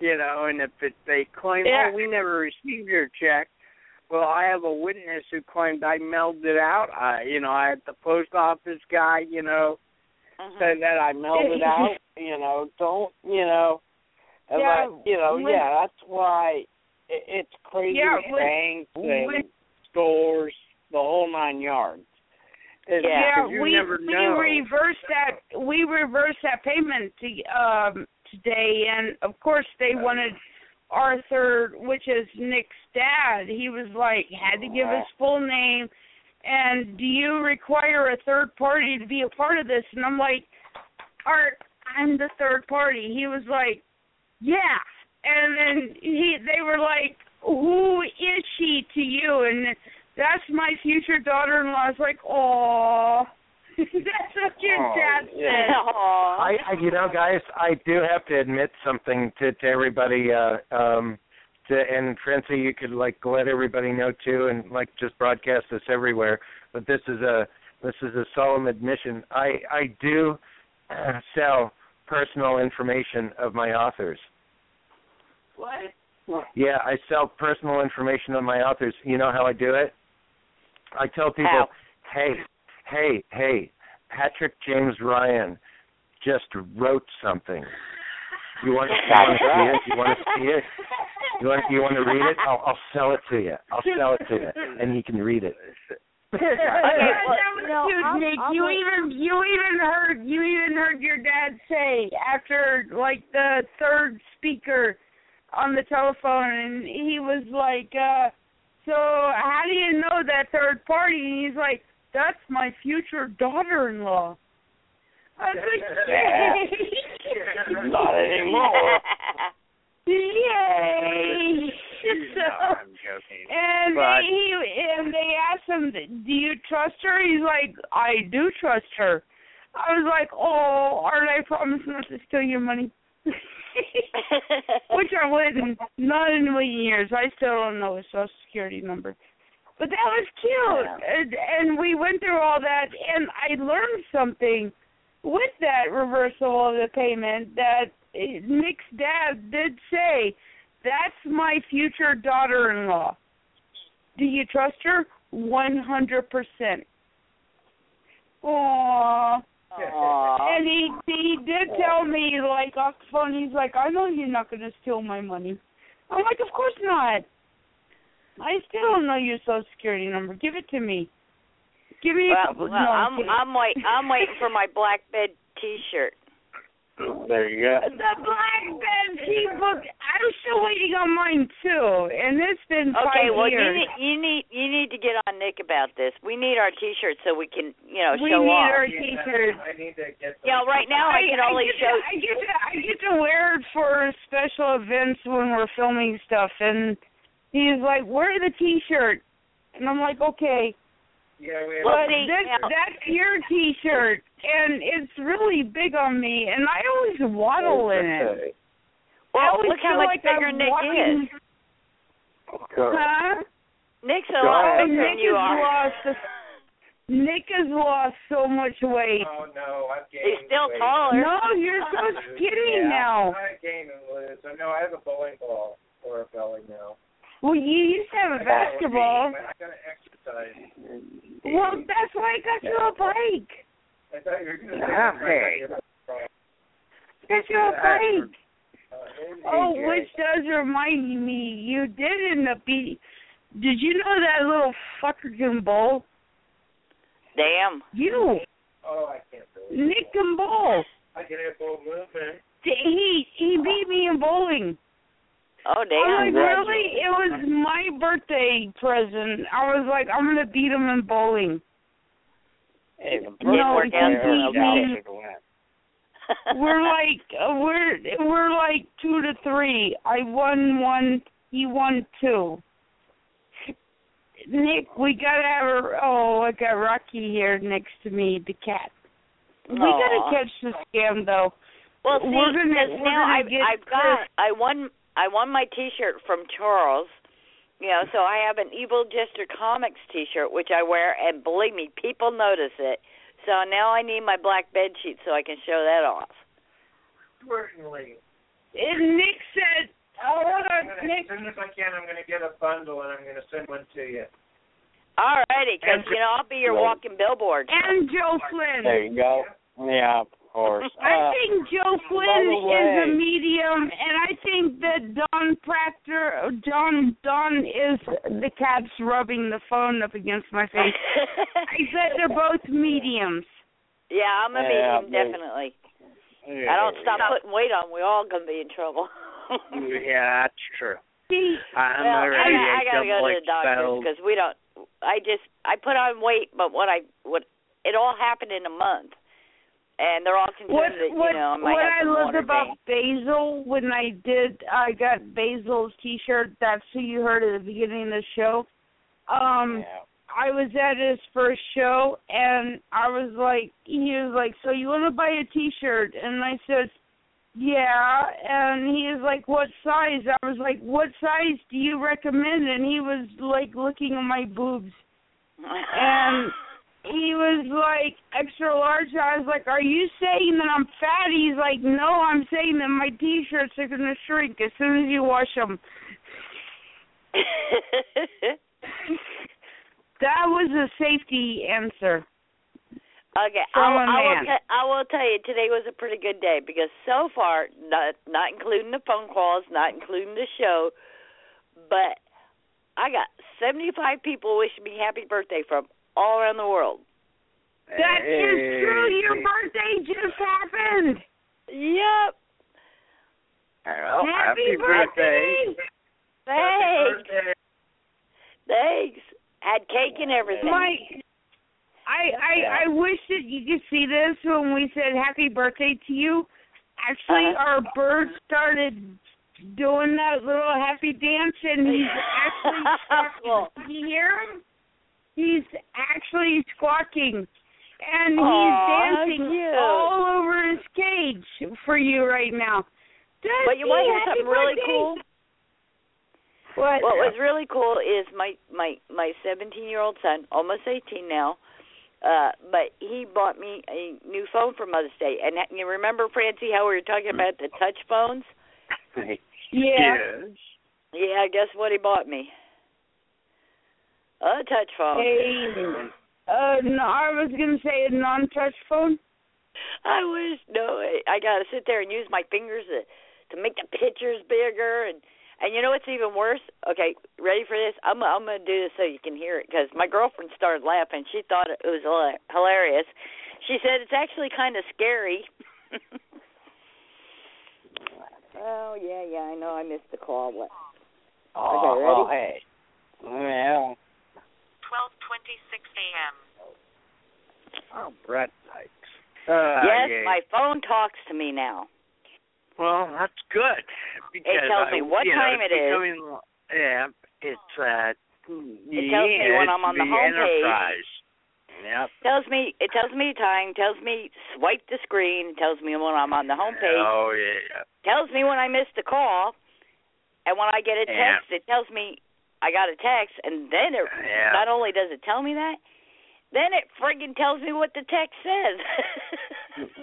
you know and if it, they claim Yeah. oh we never received your check well i have a witness who claimed i mailed it out i you know i had the post office guy you know Mhm. said that i mailed it out you know don't you know and Yeah, like, you know when- yeah that's why it, it's crazy Yeah, when- banks and when- stores the whole nine yards It's Yeah, we never we know. reversed that we reversed that payment to, um today, and of course they wanted Arthur, which is Nick's dad. He was like had to give his full name, and do you require a third party to be a part of this? And I'm like, Art, I'm the third party. He was like, yeah, and then he they were like, who is she to you? And that's my future daughter-in-law. I was like, oh, that's what your Aw, dad yeah. said. Aw. I, I you know guys I do have to admit something to to everybody uh um to and Francie you could like let everybody know too and like just broadcast this everywhere but this is a this is a solemn admission I I do uh, sell personal information of my authors What? yeah I sell personal information of my authors you know how I do it I tell people How? hey hey hey Patrick James Ryan just wrote something you want, you want to see it? You want to see it? You want you want to read it? I'll I'll sell it to you. I'll sell it to you, and you can read it. Okay, well, that was no, cute, I'll- Nick. I'll you let- even you even heard you even heard your dad say after like the third speaker on the telephone, and he was like, uh "So how do you know that third party?" And he's like, "That's my future daughter-in-law." I was like, "Yay!" Not anymore. Yay! no, I'm joking. And But- he and they asked him, "Do you trust her?" He's like, "I do trust her." I was like, "Oh, Art, I promise not to steal your money." Which I wouldn't. Not in a million years. I still don't know his social security number. But that was cute, and, and we went through all that, and I learned something with that reversal of the payment that Nick's dad did say, "That's my future daughter-in-law." Do you trust her? One hundred percent. Aww. And he he did tell me like off the phone. He's like, "I know you're not going to steal my money." I'm like, "Of course not." I still don't know your social security number. Give it to me. Give me a couple. well no, I'm kidding. I'm wait I'm waiting for my black bed T-shirt. There you go. The black bed T-book. I'm still waiting on mine too, and it's been Okay, five well you need you need you need to get on Nick about this. We need our T-shirts so we can you know we show need off. our T-shirts. I need to get. Yeah, right now I can only get show. To, I get to I get to wear it for special events when we're filming stuff, and he's like, "Wear the T-shirt," and I'm like, "Okay." Yeah, we But see, this, now- that's your T-shirt, and it's really big on me, and I always waddle in it. I Well, always look how much like bigger I'm Nick walking, is. Huh? Nick's a lot ahead. bigger Nick than you has are. lost. Nick has lost so much weight. Oh no, I've gained. He's still weight. taller. No, you're so skinny yeah, now. I gain and lose. I know I have a bowling ball or a belly now. Well, you used to have a basketball. I gotta exercise. Well, that's why I got you a break. I thought you were gonna say that. hey. Got you a break. Uh, Oh, which does remind me, you did end up beating. Did you know that little fucker can bowl? Damn. You, Oh, I can't believe Nick can bowl. I can have bowl movement. He he beat me in bowling. Oh I'm damn. like, really? It was my birthday present. I was like, I'm gonna beat him in bowling. Hey, No, birthday it can player be is out me. We're like we're we're like two to three. I won one. He won two. Nick, we gotta have a. Oh, I got Rocky here next to me, the cat. We gotta catch the scam though. Well, see, We're gonna- we're now gonna I've I've got I won I won my T-shirt from Charles. You know, so I have an Evil Jester Comics T-shirt which I wear, and believe me, people notice it. So now I need my black bed sheet so I can show that off. Certainly. And Nick said, "Oh, hold on, As Nick." soon as I can, I'm gonna get a bundle and I'm gonna send one to you. All righty, because you know I'll be your walking billboard. And Joe Flynn. There you go. Yeah, of course. I Uh, think Joe by Flynn the is a medium, and I think that Don Proctor, Don Don is the cat's rubbing the phone up against my face. I said they're both mediums. yeah, I'm a Yeah, medium, maybe. definitely. yeah, I don't stop yeah. putting weight on. We're all gonna be in trouble. Yeah, that's true. See, I'm well, already I, I gotta go to the doctor because we don't. I just I put on weight, but what I what it all happened in a month, and they're all concerned what that what you know I what I loved about vein. Basil when I did I got Basil's T-shirt. That's who you heard at the beginning of the show. Um. Yeah. I was at his first show and I was like he was like, So you wanna buy a t shirt? And I said, Yeah and he was like, What size? I was like, What size do you recommend? And he was like looking at my boobs and he was like extra large. I was like, Are you saying that I'm fat? He's like, No, I'm saying that my t shirts are gonna shrink as soon as you wash them. That was a safety answer. Okay, I, will- I will t- I will tell you today was a pretty good day because so far, not not including the phone calls, not including the show, but I got seventy five people wishing me happy birthday from all around the world. That is true. Your birthday just happened. Yep. Well, Happy, birthday. Thanks. Thanks. Had cake and everything. Mike, I I I wish that you could see this when we said happy birthday to you. Actually, Uh-huh. our bird started doing that little happy dance, and he's actually Cool. squawking. You hear him? He's actually squawking, and Aw, he's dancing cute. all over his cage for you right now. But you want to hear something really birthday. cool? What? What was really cool is my my my 17 year old son, almost 18 now. Uh, but he bought me a new phone for Mother's Day, and you remember Francie how we were talking about the touch phones? Yeah. Yeah, guess what he bought me? A touch phone. A, uh, no, I was gonna say a non-touch phone. I wish no. I, I got to sit there and use my fingers to to make the pictures bigger and and you know what's even worse? Okay, ready for this? I'm I'm gonna do this so you can hear it because my girlfriend started laughing. She thought it was hila- hilarious. She said it's actually kind of scary. oh yeah, yeah, I know. I missed the call. What? Oh, Okay, ready? oh, hey. Well, 12:26 a.m. oh, Brett Sykes. Uh, yes, yeah. my phone talks to me now. Well, that's good. Because tells I, me what you know, time it's it is. becoming, Yeah, it's uh. It tells me when I'm on the home page. Yep. Tells me it tells me time. Tells me swipe the screen. Tells me when I'm on the homepage. Oh yeah. tells me when I missed a call, and when I get a Yeah. text, it tells me I got a text, and then it Yeah. not only does it tell me that, then it friggin' tells me what the text says.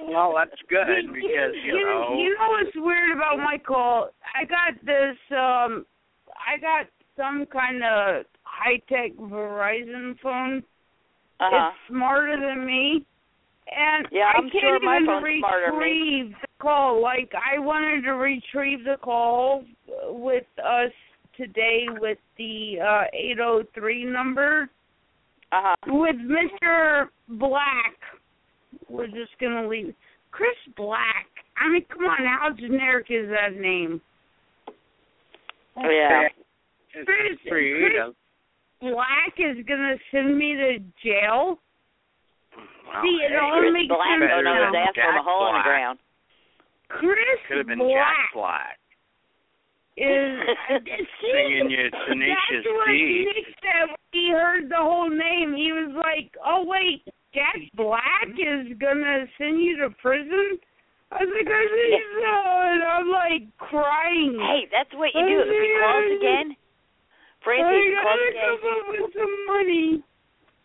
Well, that's good because you, you, know. you know what's weird about my call? I got this. um I got some kind of high tech Verizon phone. uh-huh. It's smarter than me, and Yeah, I I'm can't sure my even phone's smarter than retrieve the call. Like I wanted to retrieve the call with us today with the uh 803 number Uh huh. with Mr. Black. We're just gonna leave Chris Black. I mean, come on, how generic is that name? Yeah. Chris. Chris Black is gonna send me to jail. Well, See, it hey, all Chris makes Black sense don't know his now. ass from a Jack hole in the Black. ground. Chris Could have been Black Jack Black is see, singing your tenacious that's Tenacious what D. Nick said when he heard the whole name. He was like, "Oh wait, Jack Black is gonna send you to prison." I was like, "I think so," and I'm like crying. Hey, that's what you do. If he calls again, Francie, if he I calls gotta come again, up with some money.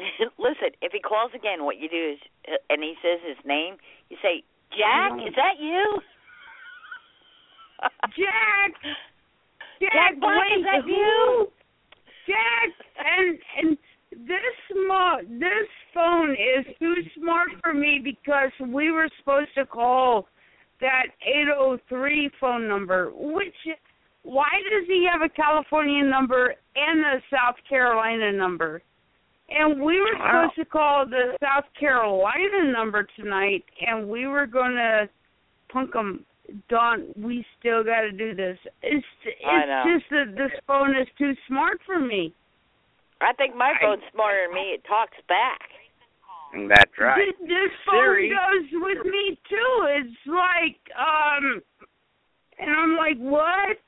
listen. If he calls again, what you do is, uh, and he says his name, you say, "Jack, is that you?" Jack. Jack, wait, that who? you? Jack, and and this small this phone is too smart for me because we were supposed to call that 803 phone number. Which, why does he have a California number and a South Carolina number? And we were supposed to call the South Carolina number tonight, and we were going to punk him. Don, we still got to do this. It's it's just that this phone is too smart for me. I think my phone's smarter than me. It talks back. And that's right. This, this phone Siri. goes with me too. It's like um, and I'm like, what?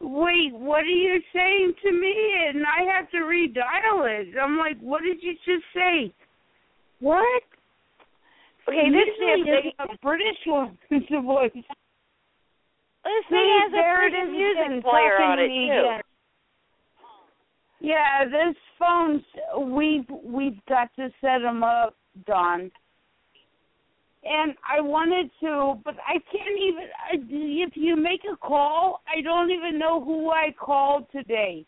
Wait, what are you saying to me? And I have to redial it. I'm like, what did you just say? What? Okay, this damn thing. a British one. It's a voice. This thing has a there it freaking is music player on it too. Yeah, this phone's we've we've got to set them up, Don. And I wanted to, but I can't even. I- If you make a call, I don't even know who I called today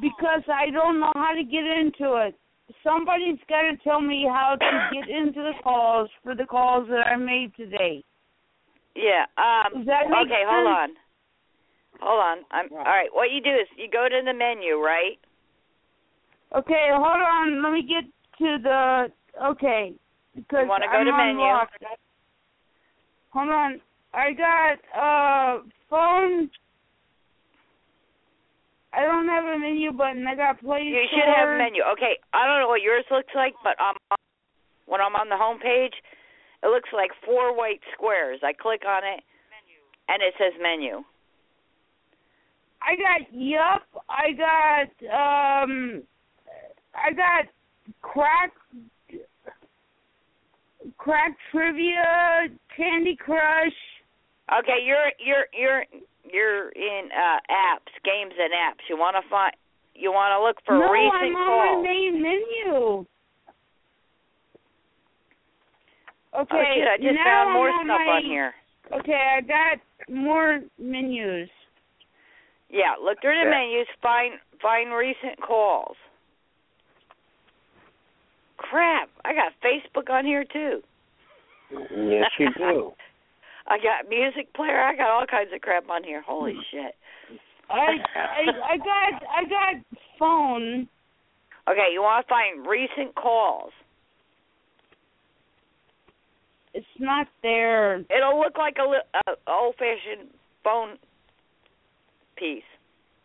because I don't know how to get into it. Somebody's got to tell me how to get into the calls for the calls that I made today. Yeah. Um. Does that make okay, hold on. Hold on. I'm all right. What you do is you go to the menu, right? Okay, hold on. Let me get to the okay because You wanna go I'm to menu? unlocked. Hold on. I got uh phone. I don't have a menu button. I got Play You should have a menu. Okay. I don't know what yours looks like, but um, when I'm on the home page, it looks like four white squares. I click on it, menu. and it says menu. I got Yup. I got um. I got crack. Crack trivia, Candy Crush. Okay, you're you're you're you're in uh apps, games and apps. You want to find you want to look for no, recent I'm on calls. my main menu. Okay. oh shit! I just now found more I'm stuff my, on here. Okay, I got more menus. Yeah, look through the Yeah. menus. Find find recent calls. Crap! I got Facebook on here too. Yes, you do. I got music player. I got all kinds of crap on here. Holy shit! I I I got I got phone. Okay, you want to find recent calls. It's not there. It'll look like a, li- a old-fashioned phone piece.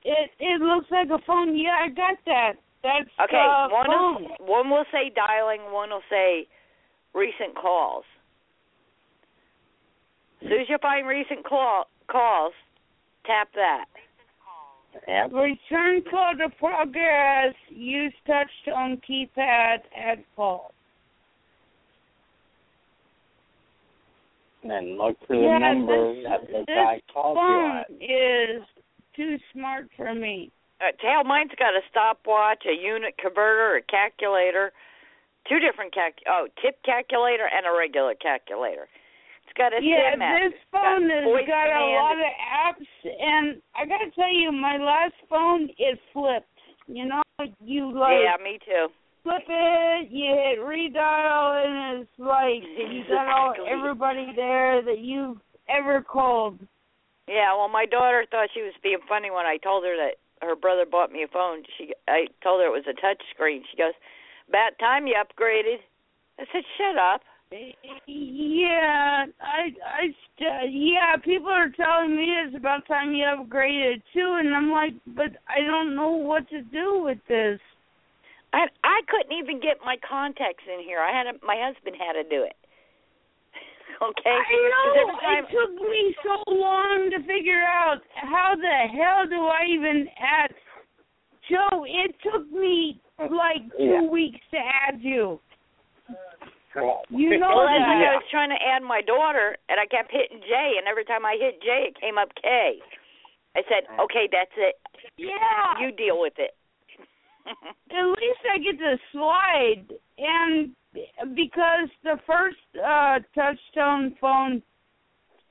It it looks like a phone. Yeah, I got that. That's Okay, uh, one phone. will, one will say dialing, one will say recent calls. As soon as you find recent call, calls, tap that. Yep. Return call to progress. Use touch tone keypad. Add call. And look for the yeah, number this, that the this guy called you phone at. is too smart for me. Uh, hell, mine's got a stopwatch, a unit converter, a calculator, two different calc. Oh, tip calculator and a regular calculator. It's got a yeah, SIM app. this It's got phone has got a lot of apps, and I gotta tell you, my last phone it flipped. You know, you like yeah, me too. flip it, you hit redial, and it's like you got all everybody there that you've ever called. Yeah, well, my daughter thought she was being funny when I told her that her brother bought me a phone. She, I told her it was a touch screen. She goes, "About time you upgraded." I said, "Shut up." Yeah, I, I, st- yeah. People are telling me it's about time you upgraded too, and I'm like, but I don't know what to do with this. I I couldn't even get my contacts in here. I had a, my husband had to do it. okay. I know time- it took me so long to figure out how the hell do I even add. Joe, it took me like two Yeah. weeks to add you. Well, You know Well, that's that. why I was trying to add my daughter, and I kept hitting J, and every time I hit J, it came up K. I said, "Okay, that's it. Yeah. You deal with it." At least I get to slide, and because the first uh touchstone phone,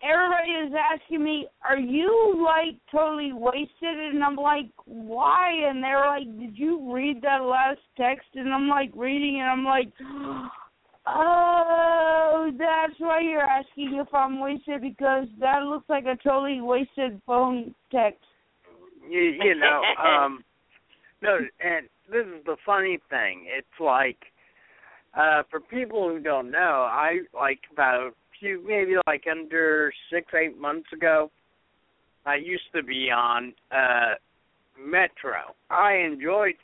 everybody is asking me, "Are you like totally wasted?" And I'm like, "Why?" And they're like, "Did you read that last text?" And I'm like reading, and I'm like. Oh, that's why you're asking if I'm wasted because that looks like a totally wasted phone text. you, you know, um, no, and this is the funny thing. It's like, uh, for people who don't know, I like about a few, maybe like under six, eight months ago, I used to be on uh Metro. I enjoyed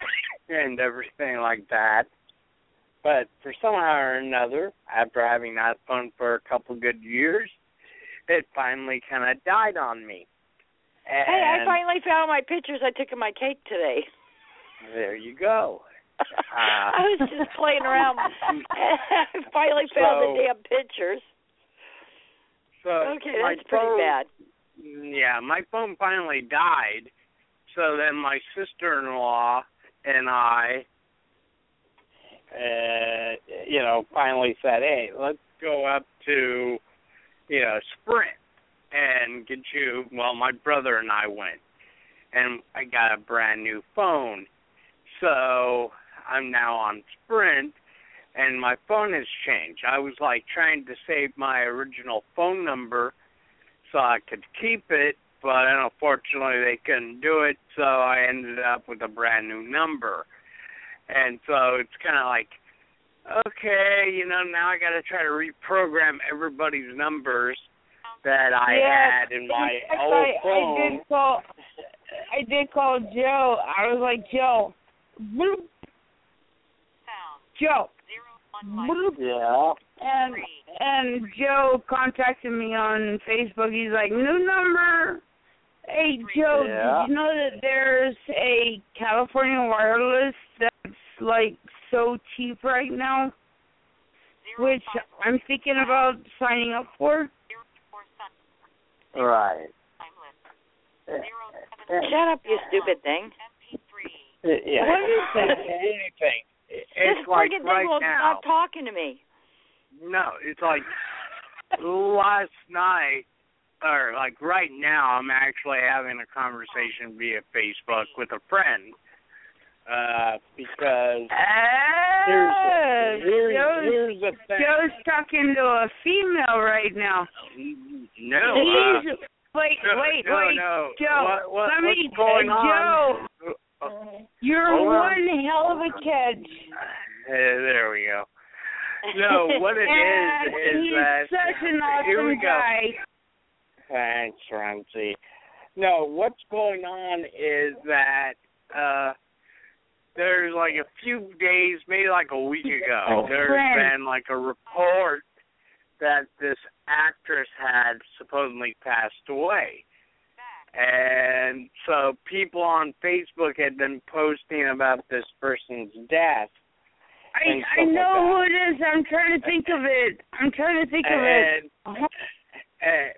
and everything like that. But for somehow or another, after having that phone for a couple good years, it finally kind of died on me. hey, I finally found my pictures I took of my cake today. There you go. Uh, I was just playing around. I finally found the damn pictures. So Okay, that's pretty bad. Yeah, my phone finally died. So then my sister-in-law and I, uh, you know, finally said, "Hey, let's go up to, you know, Sprint and get you." Well, my brother and I went, and I got a brand new phone. So I'm now on Sprint, and my phone has changed. I was like trying to save my original phone number so I could keep it, but unfortunately they couldn't do it, so I ended up with a brand new number. And so it's kind of like, okay, you know, now I got to try to reprogram everybody's numbers that I yeah, had in my in fact, old I, phone. I did call. I did call Joe. I was like, Joe, bloop, Joe, bloop, Yeah. and and Joe contacted me on Facebook. He's like, new number. Hey Joe, Yeah. did you know that there's a California wireless that's like so cheap right now? Which I'm thinking about signing up for. Right. Eh, eh, eh. Shut up, you stupid thing. Yeah. What is that? Anything. This It's like friggin' thing right will now. stop talking to me. no, it's like last night or like right now I'm actually having a conversation via Facebook with a friend. Uh because here's, Ah, here's, Joe's, here's the thing. Joe's talking to a female right now. No, uh, He's, wait, no, wait, no, wait, no. Joe. What, what, let me, going uh, on? Joe, you're Hold on. one hell of a catch. Uh, there we go. No, what it is is he's that such an here we awesome go. guy. Thanks, Ramsey. No, what's going on is that uh there's like a few days, maybe like a week ago, Oh, there's friend. been like a report that this actress had supposedly passed away. And so people on Facebook had been posting about this person's death. I I stuff like know who it is. I'm trying to think of it. I'm trying to think of it. and, and,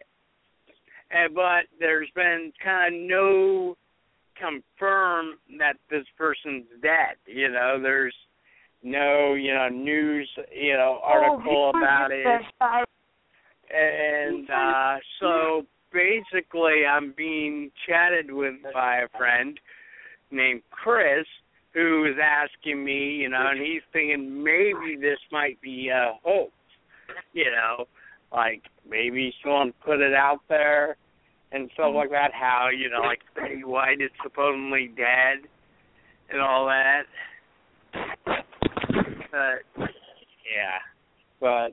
and but there's been kind of no confirm that this person's dead. You know, there's no you know news you know article Oh, about it, and uh so basically I'm being chatted with by a friend named Chris who is asking me, you know, and he's thinking maybe this might be a hoax, you know, like maybe someone put it out there and stuff like that. How you know, like Betty White is supposedly dead and all that. But yeah, but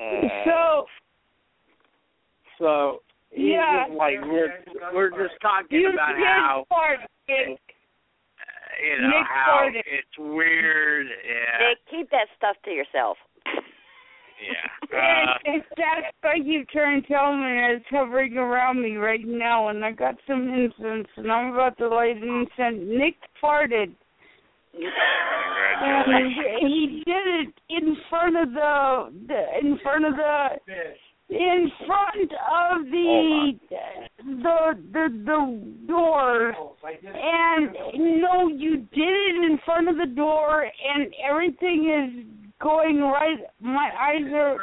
uh, so so Yeah. like we're we're just talking you about how fart, Nick. you know Nick how farted. it's weird. Yeah, Nick, keep that stuff to yourself. Yeah. And Uh, it's that I keep trying to tell me it's hovering around me right now, and I got some incense, and I'm about to light incense. Nick farted. And he did it in front of the, the in front of the in front of the the the the door and no you did it in front of the door and everything is going right my eyes are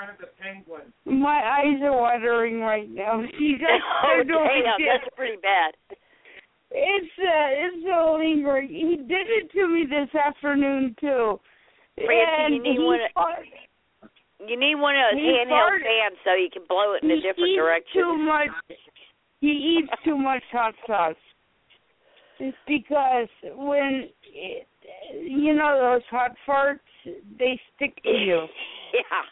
my eyes are watering right now see that's oh, damn, that's pretty bad. it's uh, it's so lingering. He did it to me this afternoon too. Francie, and you need he one of- fart- You need one of those handheld farted. fans so you can blow it in a he different eats direction. Too much. He eats too much hot sauce. It's because when it, you know those hot farts, they stick to you yeah.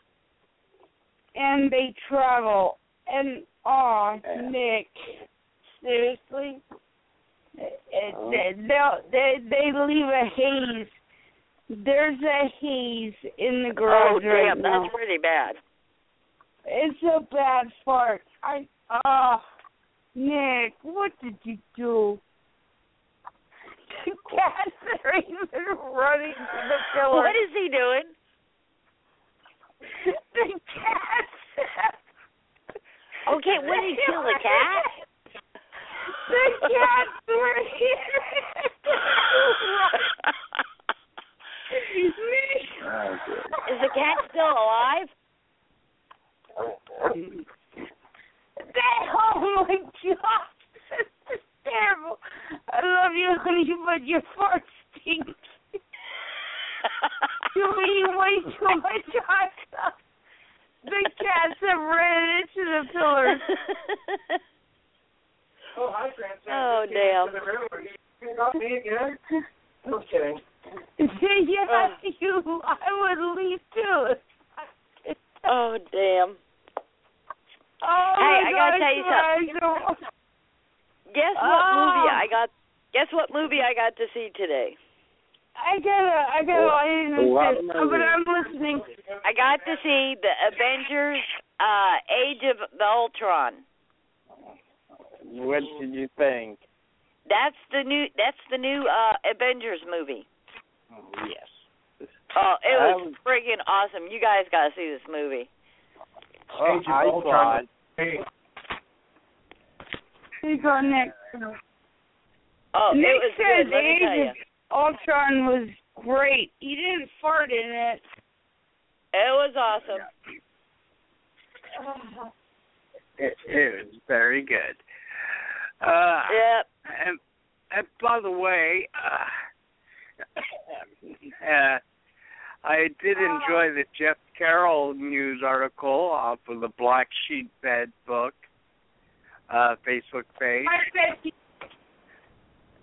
and they travel. And oh, Nick, seriously, Oh. they'll they they leave a haze. There's a haze in the oh, garage Oh, right damn, now. that's pretty bad. It's a bad fart. I oh Nick, what did you do? The cats are even running to the pillar. What is he doing? the cats? Okay, when did he kill the cat? The cats were here. Is the cat still alive? That, oh my god, terrible. I love you, honey, but your fart stinks. You're eating way too much hot sauce. The cats have ran into the pillars. Oh, hi, Francis. Oh, damn. into the room. Are you talking about me again? I'm kidding. yeah, oh. you. I would leave too. oh, damn. Oh Hey, my I gotta gosh, tell you my eyes Guess what Oh. movie I got? Guess what movie I got to see today? I got a, I gotta, I didn't What understand, movie? but I'm listening. I got to see the Avengers uh Age of the Ultron. what did you think? That's the new that's the new uh Avengers movie. Yes. Oh, it was Um, friggin' awesome. You guys gotta see this movie. Oh, Age of I Ultron. saw it. Hey, Here you go, Nick. Oh, Nick it was said good, let me Age tell you. of Ultron was great. He didn't fart in it. It was awesome. It, it was very good. Uh, Yep. And, and by the way, uh, uh, I did enjoy the Jeff Carroll news article off of the Black Sheep Bed book uh, Facebook page.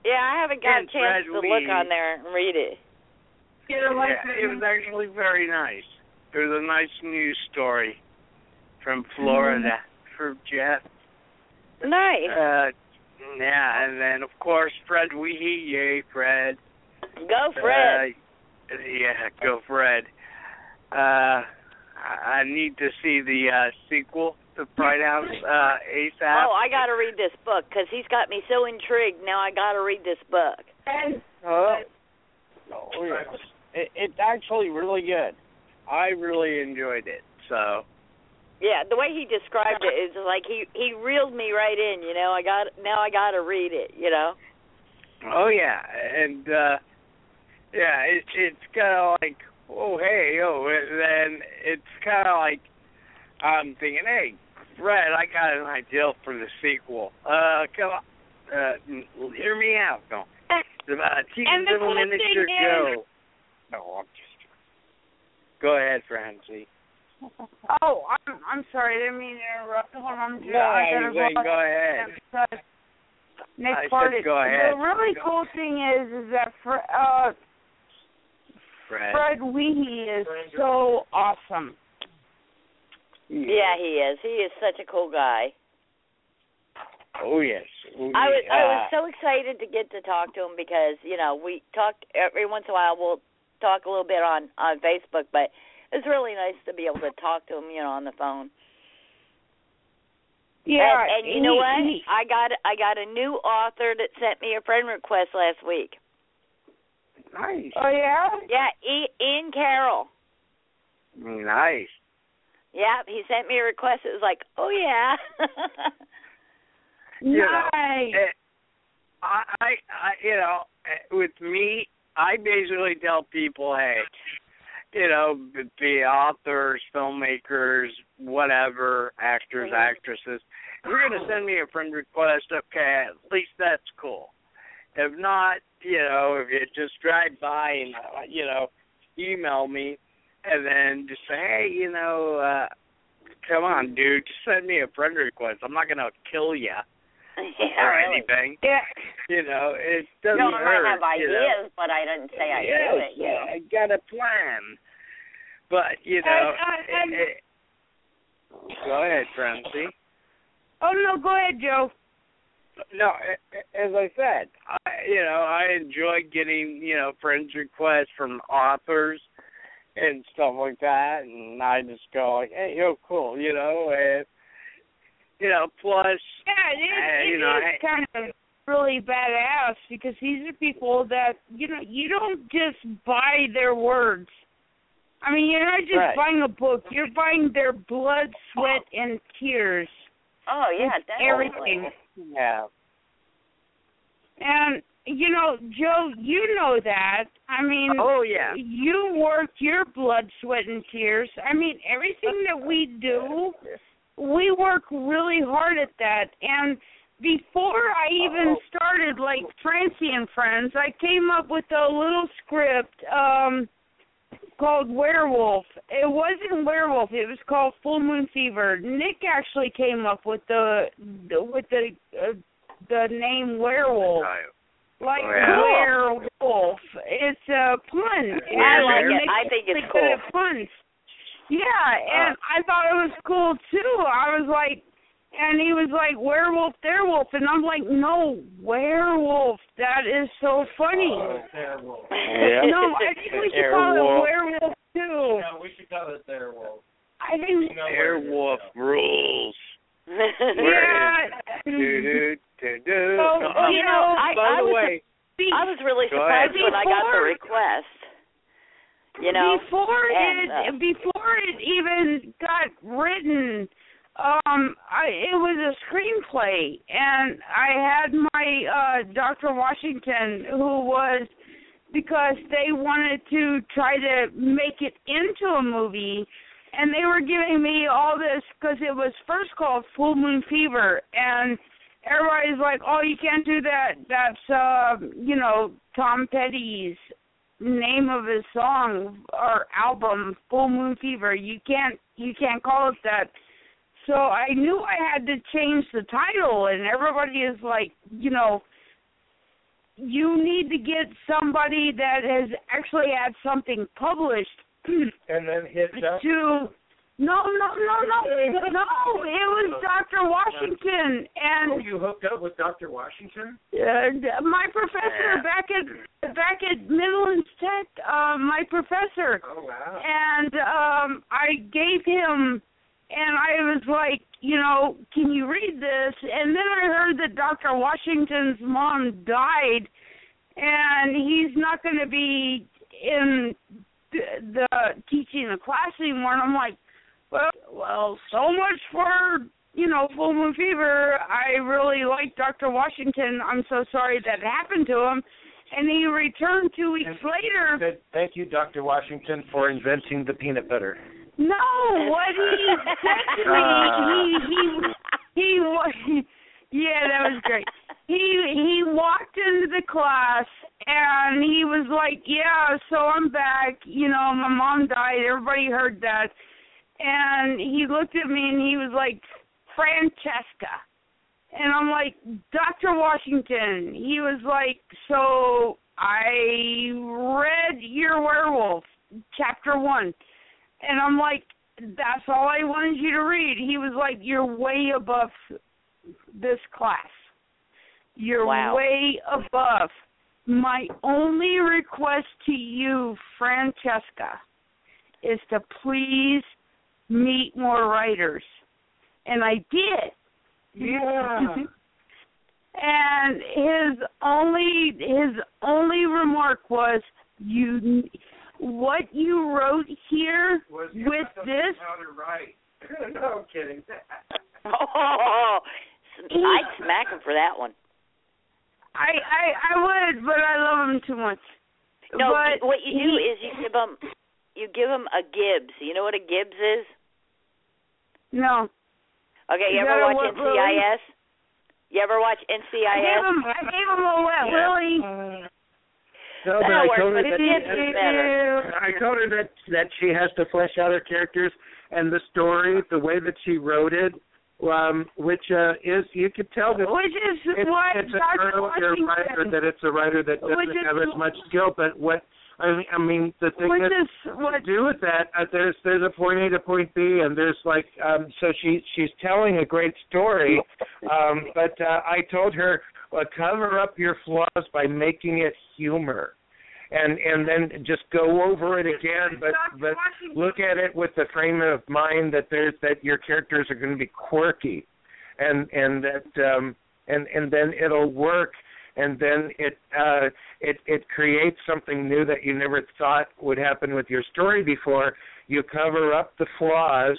Yeah, I haven't got And a chance Fred to look on there and read it. Yeah, it was actually very nice. It was a nice news story from Florida for Jeff. Nice. Uh, yeah, and then of course Fred Weehee, yay Fred. Go, Fred. Uh, yeah, go Fred. Uh, I I need to see the uh, sequel to Pride House uh, ASAP. Oh, I got to read this book because he's got me so intrigued. Now I got to read this book. Oh, oh yes. It, it's actually really good. I really enjoyed it. So Yeah, the way he described it is like he he reeled me right in. You know, I got now I got to read it. You know. Oh yeah, and uh yeah, it, it's kind of like, oh hey, oh, and then it's kind of like I'm thinking, hey, Fred, I got an idea for the sequel. Uh, come on, uh, hear me out. No, it's about a teeny And the little miniature is- Joe. No, I'm just. Go ahead, Francie. Oh, I'm I'm sorry, I didn't mean to interrupt. Hold on, I'm just, No, I gotta go go ahead. Nick I farted. go ahead. The really cool thing is, is that uh, Fred. Fred Weehee is so awesome. Yeah, he is. He is such a cool guy. Oh yes. Oh, I was I was so excited to get to talk to him because you know we talk every once in a while. We'll talk a little bit on on Facebook, but it's really nice to be able to talk to him, you know, on the phone. Yeah, and, and you know what? he- I got I got a new author that sent me a friend request last week. Nice. Oh yeah. Yeah, e, Ian Carroll. Nice. Yeah, he sent me a request. It was like, oh yeah. You know, Nice. eh, I, I, I, you know, eh, with me, I basically tell people, hey, you know, be authors, filmmakers, whatever, actors, actresses. If you're gonna send me a friend request, okay, at least that's cool. If not, you know, if you just drive by and uh, you know, email me, and then just say, hey, you know, uh come on, dude, just send me a friend request. I'm not gonna kill you yeah, or really. anything. Yeah. You know, it doesn't No, I hurt. might have you ideas, know. but I didn't say I yes, do it. You. I got a plan. But you know, I- I- it- it- go ahead, Francie. Oh no, go ahead, Joe. No, as I said, I, you know, I enjoy getting you know friends requests from authors and stuff like that, and I just go like, hey, yo, cool, you know, and you know, plus, Yeah, it, uh, it you know, is I- kind of really badass because these are people that you know you don't just buy their words. I mean, you're not just Right. buying a book; you're buying their blood, sweat, and tears. Oh yeah, It's definitely. everything. yeah, And you know, Joe, you know that. I mean, Oh, yeah. you work your blood, sweat, and tears. I mean, everything that we do, we work really hard at that. And before I even started, like Francie and Friends, I came up with a little script um called Werewolf. It wasn't Werewolf. It was called Full Moon Fever. Nick actually came up with the, the with the uh, the name Werewolf. Like Well. werewolf. It's uh, a pun. I like it. Nick's I think it's really good cool. at puns. Yeah, uh. and I thought it was cool too. I was like and he was like werewolf werewolf and I'm like, No, werewolf. That is so funny. Oh, yeah. No, I think we should call it werewolf too. No, we should call it werewolf. I think werewolf rules. Yeah. Do you know, I, by I the was way, I was really Go surprised ahead. when I got the request. You know, before and, it uh, before it even got written um i it was a screenplay and i had my uh dr washington who was because they wanted to try to make it into a movie and they were giving me all this because it was first called Full Moon Fever, and everybody's like, "Oh, you can't do that. That's uh, you know Tom Petty's name of his song or album, Full Moon Fever. You can't you can't call it that." So I knew I had to change the title, and everybody is like, you know. You need to get somebody that has actually had something published and then hit up. to no no no no no it was Dr. Washington Oh, and you hooked up with Dr. Washington? uh, my professor Yeah. back at back at Midlands Tech uh my professor Oh wow. and um I gave him and I was like, you know, can you read this? And then I heard that Dr. Washington's mom died and he's not going to be in the, teaching the class anymore. And I'm like, well, well, so much for you know full moon fever. I really like Dr. Washington. I'm so sorry that happened to him. And he returned two weeks later. Said, Thank you, Dr. Washington, for inventing the peanut butter. No, what he said to me, he he he wa- yeah, that was great. He he walked into the class and he was like, "Yeah, so I'm back. You know, my mom died. Everybody heard that." And he looked at me and he was like, "Francesca." And I'm like, "Dr. Washington." He was like, "So I read your werewolf, chapter 1." And I'm like, that's all I wanted you to read. He was like, you're way above this class. You're Wow. way above. My only request to you, Francesca, is to please meet more writers. And I did. Yeah. and his only his only remark was you what you wrote here Was with this How to write. no I'm kidding. Oh, I'd smack him for that one. I I I would, but I love him too much. No, but what you do he- is you give him you give him a Gibbs. You know what a Gibbs is? no. Okay, you Is ever watch what, Lily? NCIS? You ever watch I gave NCIS? him I gave him a wet Yeah. willy. No, but That'll I told her that Gibbs better. I told her that that she has to flesh out her characters and the story, the way that she wrote it, um, which uh, is you could tell that Which is it's, what it's an earlier writer that it's a writer that doesn't have as much skill. But what I mean, I mean the thing that is what to do with that, uh, there's there's a point A to point B, and there's like um, so she she's telling a great story, um, but uh, I told her well, cover up your flaws by making it humor. And and then just go over it again, but but look at it with the frame of mind that there's that your characters are going to be quirky, and and that um and and then it'll work and then it uh it it creates something new that you never thought would happen with your story before. You cover up the flaws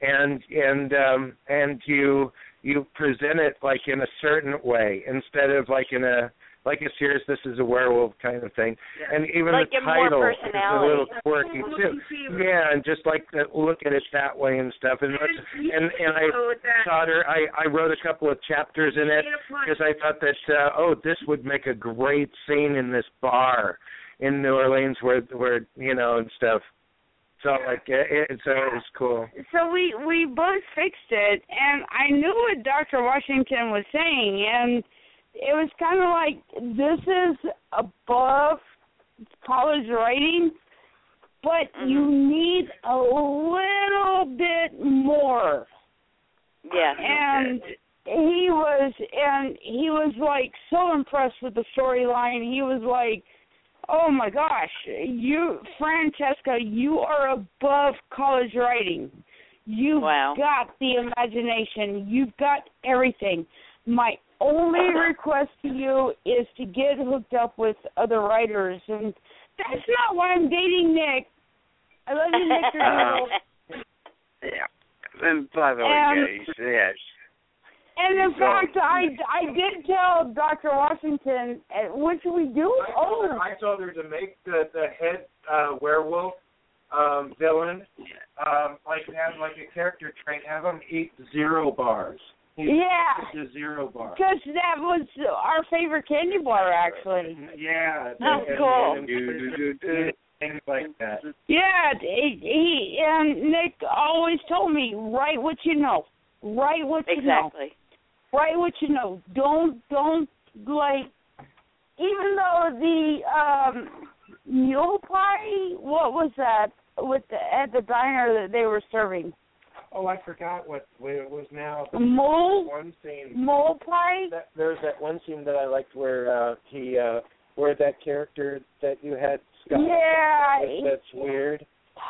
and and um and you you present it like in a certain way instead of like in a like a serious this is a werewolf kind of thing. And even Like the title is a little quirky too. yeah and just like the, look at it that way and stuff. And and and i taught her i i wrote a couple of chapters in it because I thought that uh, oh this would make a great scene in this bar in New Orleans where where you know and stuff. So like it, it so it was cool. so we we both fixed it and I knew what Dr. Washington was saying and it was kind of like this is above college writing but mm-hmm. you need a little bit more. Yeah. and he was and he was like so impressed with the storyline. He was like oh my gosh you francesca you are above college writing. You've Wow. got the imagination. You've got everything. My only request to you is to get hooked up with other writers and that's not why i'm dating nick i love you nick Rizzo. Yeah. And by the way, Um, yes. And in So- fact, I I did tell Dr. Washington, uh, what should we do? I told, Oh, her, I told her to make the the head uh, werewolf um, villain, um, like have like a character trait, have him eat zero bars. He Yeah. eats zero bars. because that was our favorite candy bar, actually. Yeah. That's and- cool. and- and Things like that. Yeah, he, he and Nick always told me, write what you know, write what you know. Exactly. write what you know. Don't don't like even though the um mule pie what was that with the at the diner that they were serving? Oh, I forgot what what it was now. Mole? One scene. Mole pie? That, there's that one scene that I liked where uh he uh where that character that you had Scott Yeah. that's- that's weird.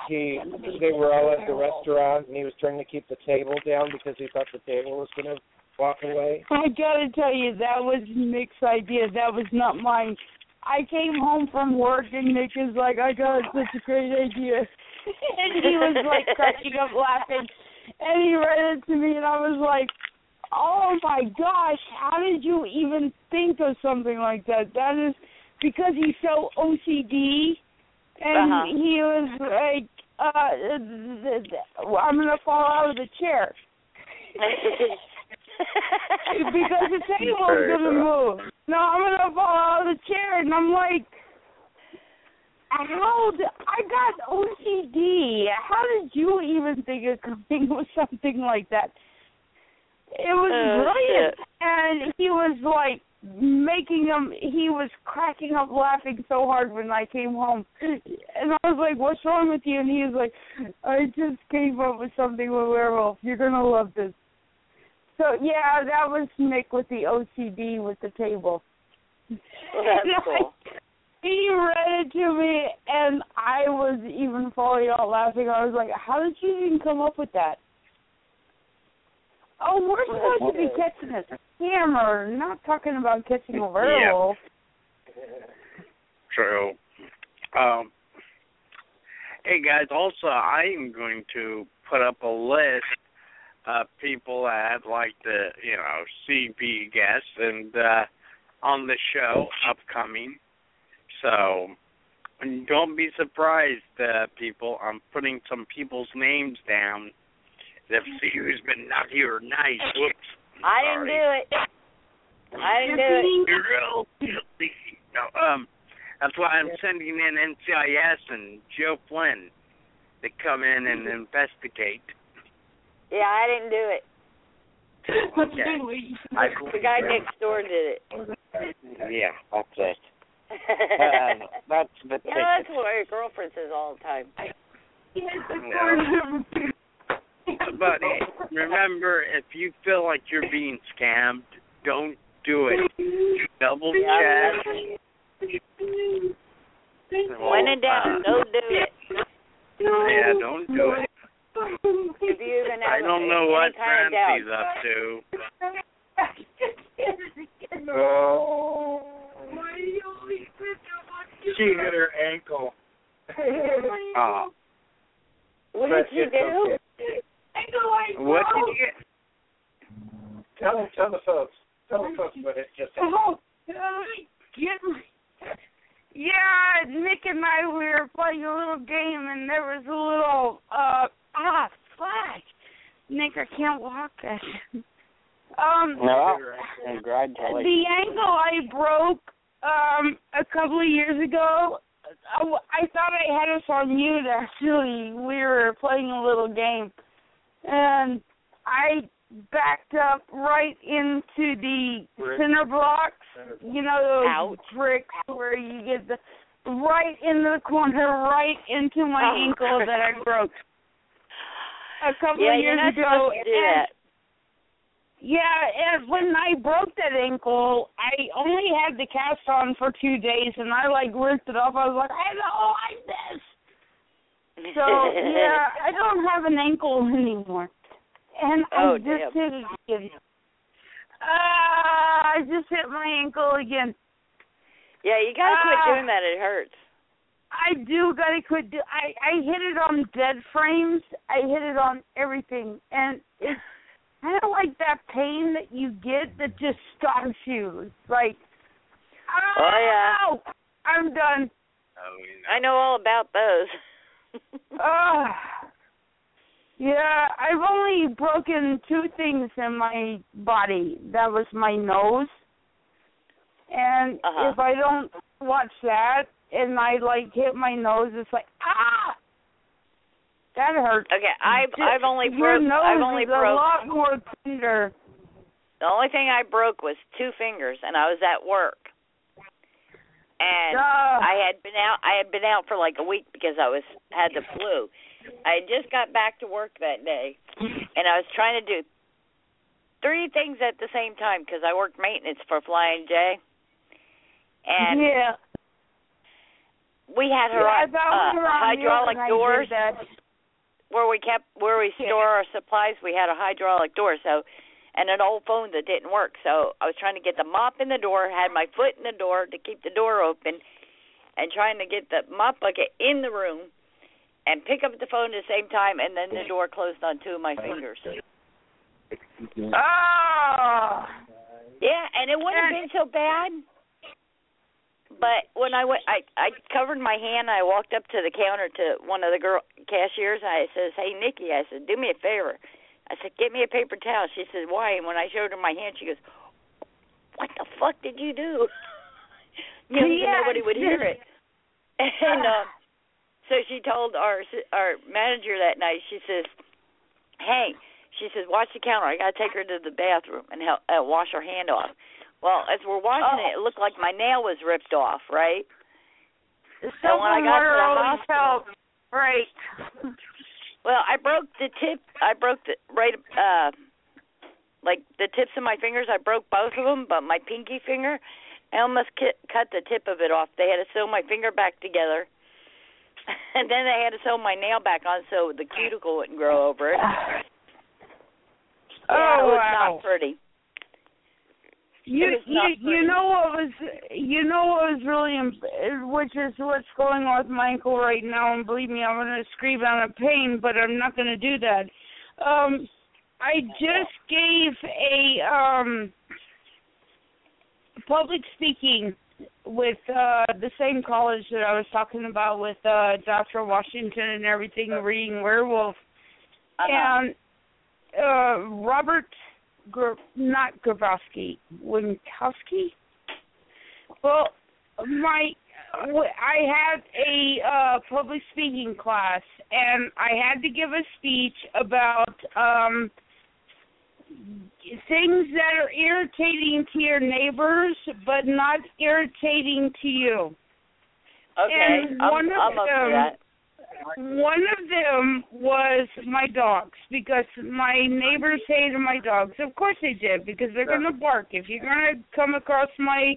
He they were all at the restaurant and he was trying to keep the table down because he thought the table was gonna walk away. I gotta tell you, that was Nick's idea. That was not mine. I came home from work and Nick is like, I got such a great idea. and he was like cracking up laughing. And he read it to me and I was like, Oh my gosh, how did you even think of something like that? That is because he's so OCD and Uh-huh. he was like, uh, th- th- I'm gonna fall out of the chair because the table's Very gonna move. No, I'm gonna fall out of the chair, and I'm like, how? Did, I got OCD. How did you even think of coming with something like that? It was Oh, brilliant, shit. and he was like making him. He was cracking up, laughing so hard when I came home, and I was like, "What's wrong with you?" And he was like, "I just came up with something with werewolf. You're gonna love this." So yeah, that was Nick with the OCD with the table. Well, that's cool. He read it to me, and I was even falling out laughing. I was like, "How did you even come up with that?" Oh, we're supposed to be catching a scammer, not talking about catching a werewolf. True. Um, hey guys, also I am going to put up a list of people that I'd like to, you know, see be guests and uh on the show upcoming. So don't be surprised, uh, people. I'm putting some people's names down. Let's see who's been naughty or nice. Whoops. I didn't do it. I didn't do it. You're real guilty. No, um, that's why I'm sending in NCIS and Joe Flynn to come in and investigate. Yeah, I didn't do it. Okay. I, The guy next door did it. yeah, that's it. Uh, that's the You know, that's what your girlfriend says all the time. But remember, if you feel like you're being scammed, don't do it. Double check. When in doubt, don't do it. Yeah, don't do it. If you even have I don't know what kind of. Francie's up to. Oh. She hit her ankle. Oh, What But did you do? okay. what did you get? Tell tell the folks. Tell the folks what it just Oh, uh, get my- yeah, Nick and I we were playing a little game and there was a little uh ah fuck. Nick, I can't walk. um No, congratulations. the ankle I broke um a couple of years ago. I, w- I thought I had us on mute. Actually, we were playing a little game, and I backed up right into the Brick. center blocks. You know those Ouch. bricks where you get the right in the corner, right into my Oh. ankle that I broke a couple Yeah, of you're years not ago. supposed to do and- that. Yeah, and when I broke that ankle, I only had the cast on for two days, and I like ripped it off. I was like, I don't like this. So yeah, I don't have an ankle anymore, and Oh, I just damn. hit it again. Uh, I just hit my ankle again. Yeah, you gotta quit Ah. doing that. It hurts. I do gotta quit. Do- I I hit it on dead frames. I hit it on everything, and it's kind of like that pain that you get that just stops you. It's like, Oh, yeah. I'm done. I know all about those. Ugh. Yeah, I've only broken two things in my body. That was my nose. And Uh-huh. if I don't watch that and I like hit my nose, it's like ah, that hurts. Okay, I've I've only broke I've only broke a lot more tender. The only thing I broke was two fingers, and I was at work. And Ugh. I had been out. I had been out for like a week because I was had the flu. I had just got back to work that day, and I was trying to do three things at the same time because I worked maintenance for Flying J. And yeah, we had her yeah, on uh, hydraulic here when I doors. Where we kept where we store our supplies. We had a hydraulic door, so and an old phone that didn't work. So I was trying to get the mop in the door, had my foot in the door to keep the door open, and trying to get the mop bucket in the room, and pick up the phone at the same time, and then the door closed on two of my fingers. Oh. Yeah, and it wouldn't have been so bad. But when I went, I I covered my hand. I walked up to the counter to one of the girl cashiers. I says, "Hey, Nikki," I said, "Do me a favor." I said, "Get me a paper towel." She said, "Why?" And when I showed her my hand, she goes, "What the fuck did you do?" you know, Yeah, nobody would hear it. And uh, so she told our our manager that night. She says, "Hey," she says, "Watch the counter. I got to take her to the bathroom and help uh, wash her hand off." Well, as we're washing it, it looked like my nail was ripped off, right? Soap And when I got to the hospital. Right. well, I broke the tip. I broke the right, uh, like the tips of my fingers. I broke both of them, but my pinky finger, I almost ki- cut the tip of it off. They had to sew my finger back together, and then they had to sew my nail back on so the cuticle wouldn't grow over it. Oh, yeah, it was wow. not pretty. You you you know what was you know what was really which is what's going on with my ankle right now and believe me I'm gonna scream out of pain but I'm not gonna do that. Um I just gave a um public speaking with uh the same college that I was talking about with uh Dr. Washington and everything reading Werewolf Uh-huh. and uh Robert Gr- not Grabowski, Winkowski. Well, my I had a uh public speaking class and I had to give a speech about um things that are irritating to your neighbors but not irritating to you. Okay, And I'm, one of I'm them- that. One of them was my dogs because my neighbors hated my dogs. Of course they did because they're going to bark. If you're going to come across my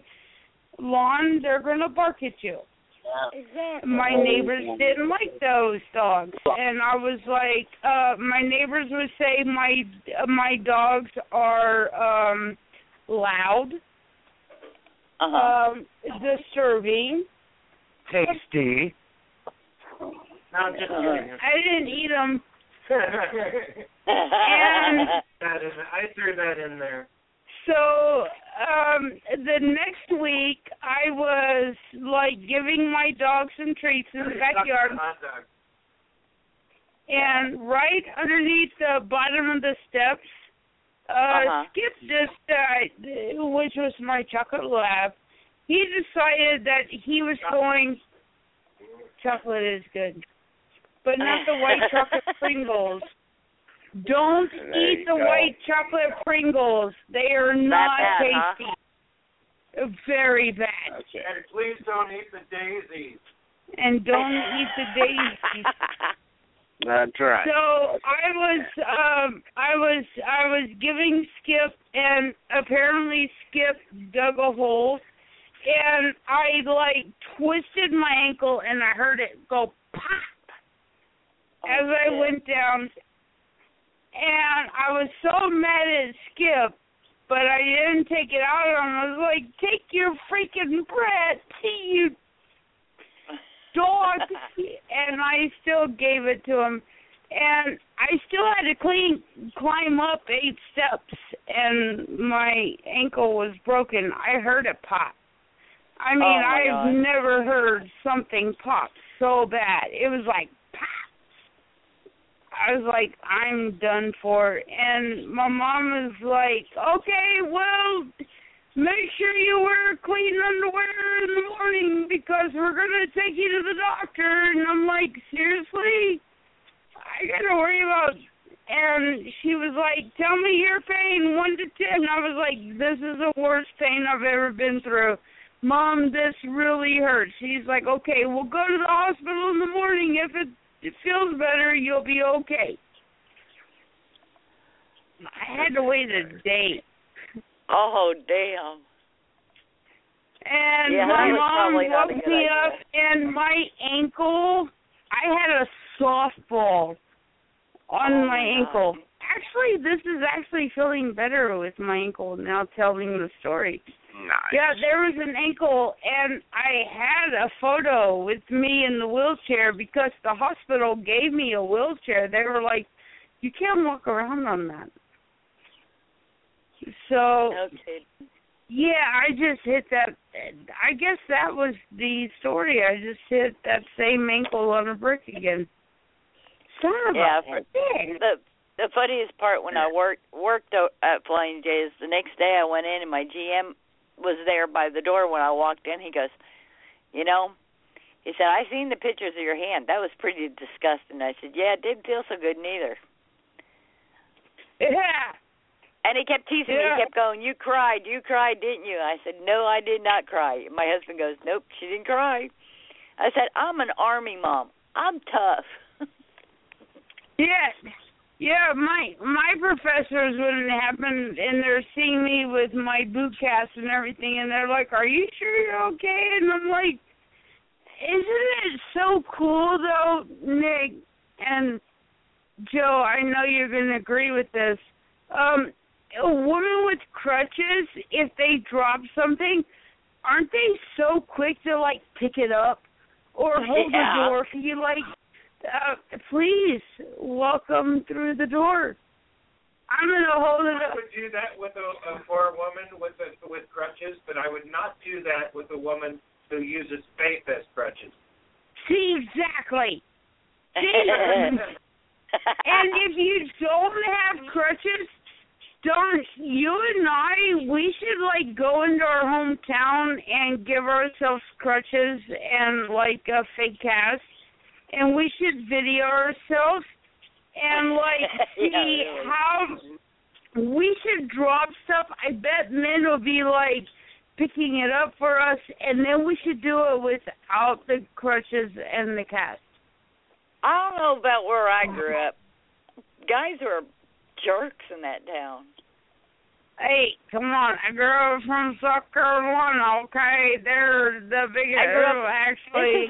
lawn, they're going to bark at you. Exactly. My neighbors didn't like those dogs, and I was like, uh my neighbors would say my uh, my dogs are um loud, Uh-huh. um disturbing. Tasty. No, I'm just kidding. I didn't eat them. and that is, I threw that in there. So um the next week I was like giving my dog some treats in the backyard and right underneath the bottom of the steps uh Uh-huh. Skip just uh which was my chocolate lab. He decided that he was going chocolate is good. But not the white chocolate Pringles. Don't There eat the go. white chocolate Pringles. They are not bad, huh? tasty. Very bad. And please don't eat the daisies. And don't eat the daisies. That's right. So I was um I was I was giving Skip and apparently Skip dug a hole and I like twisted my ankle and I heard it go pop as I went down and I was so mad at Skip but I didn't take it out on him. I was like, Take your freaking breath, you dog and I still gave it to him. and I still had to clean climb up eight steps, and my ankle was broken. I heard it pop. I mean, Oh, I've God. never heard something pop so bad. It was like. I was like, I'm done for. And my mom was like, okay, well, make sure you wear clean underwear in the morning because we're gonna take you to the doctor. And I'm like, seriously? I gotta worry about. And she was like, tell me your pain, one to ten. I was like, this is the worst pain I've ever been through. Mom, this really hurts. She's like, okay, we'll go to the hospital in the morning. If it, it feels better, you'll be okay. I had to wait a day. Oh damn. And Yeah, my mom woke me up, and my ankle, I had a softball on Oh, my my God. ankle. Actually, this is actually feeling better with my ankle now telling the story. Nice. Yeah, there was an ankle, and I had a photo with me in the wheelchair because the hospital gave me a wheelchair. They were like, "You can't walk around on that." So Okay. yeah, I just hit that. I guess that was the story. I just hit that same ankle on a brick again. Son of Yeah, a for- bitch. The the funniest part when I worked worked at Flying J is the next day I went in and my GM was there by the door when I walked in. He goes, you know, he said I seen the pictures of your hand. That was pretty disgusting. I said, yeah, it didn't feel so good neither. Yeah. And he kept teasing me. He kept going, "You cried, you cried, didn't you?" I said, "No, I did not cry." My husband goes, "Nope, she didn't cry." I said, "I'm an army mom. I'm tough." Yeah, yeah. My my professors when it happened, and they're seeing me with my boot cast and everything, and they're like, "Are you sure you're okay?" And I'm like, "Isn't it so cool though, Nick and Joe? I know you're going to agree with this. Um, a woman with crutches, if they drop something, aren't they so quick to like pick it up or hold Yeah. the door for you? Like, uh, please welcome through the door. I'm gonna hold it Up. I would do that with a, a for a woman with a, with crutches, but I would not do that with a woman who uses faith as crutches. See exactly. See, and if you don't have crutches, don't you and I? We should like go into our hometown and give ourselves crutches and like a fake cast, and we should video ourselves and like Yeah, see really. how we should drop stuff. I bet men will be like picking it up for us, and then we should do it without the crutches and the cast. I don't know about where I grew up. Guys were jerks in that town. Hey, come on! I grew up from South Carolina. Okay, they're the biggest. I grew up- actually.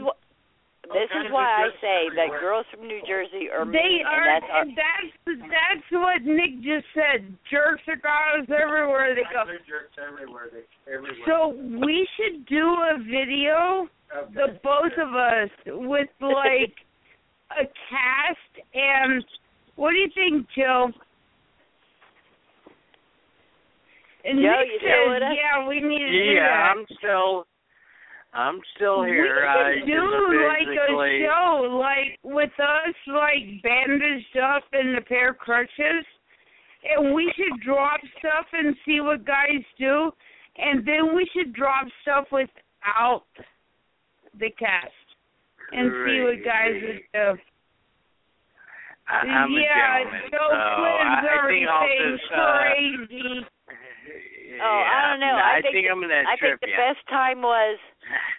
This is is why I say that girls from New Jersey are They mean, are. and that's our, and that's that's what Nick just said. Jerks are guys everywhere they go. They're jerks everywhere. They everywhere. So we should do a video, the both of us, with like a cast and what do you think, Joe? And Joe, Nick you says, yeah, we need to do that. Yeah. I'm still, I'm still here. We I could do just like a show, like with us, like bandaged up in a pair of crutches, and we should drop stuff and see what guys do, and then we should drop stuff without the cast and see what guys would do. I, I'm yeah, a gentleman, Joe so Quinn's I, I think I'll saying. Uh, crazy. Oh, I don't know. I, I think think I'm gonna I trip think the you. best time was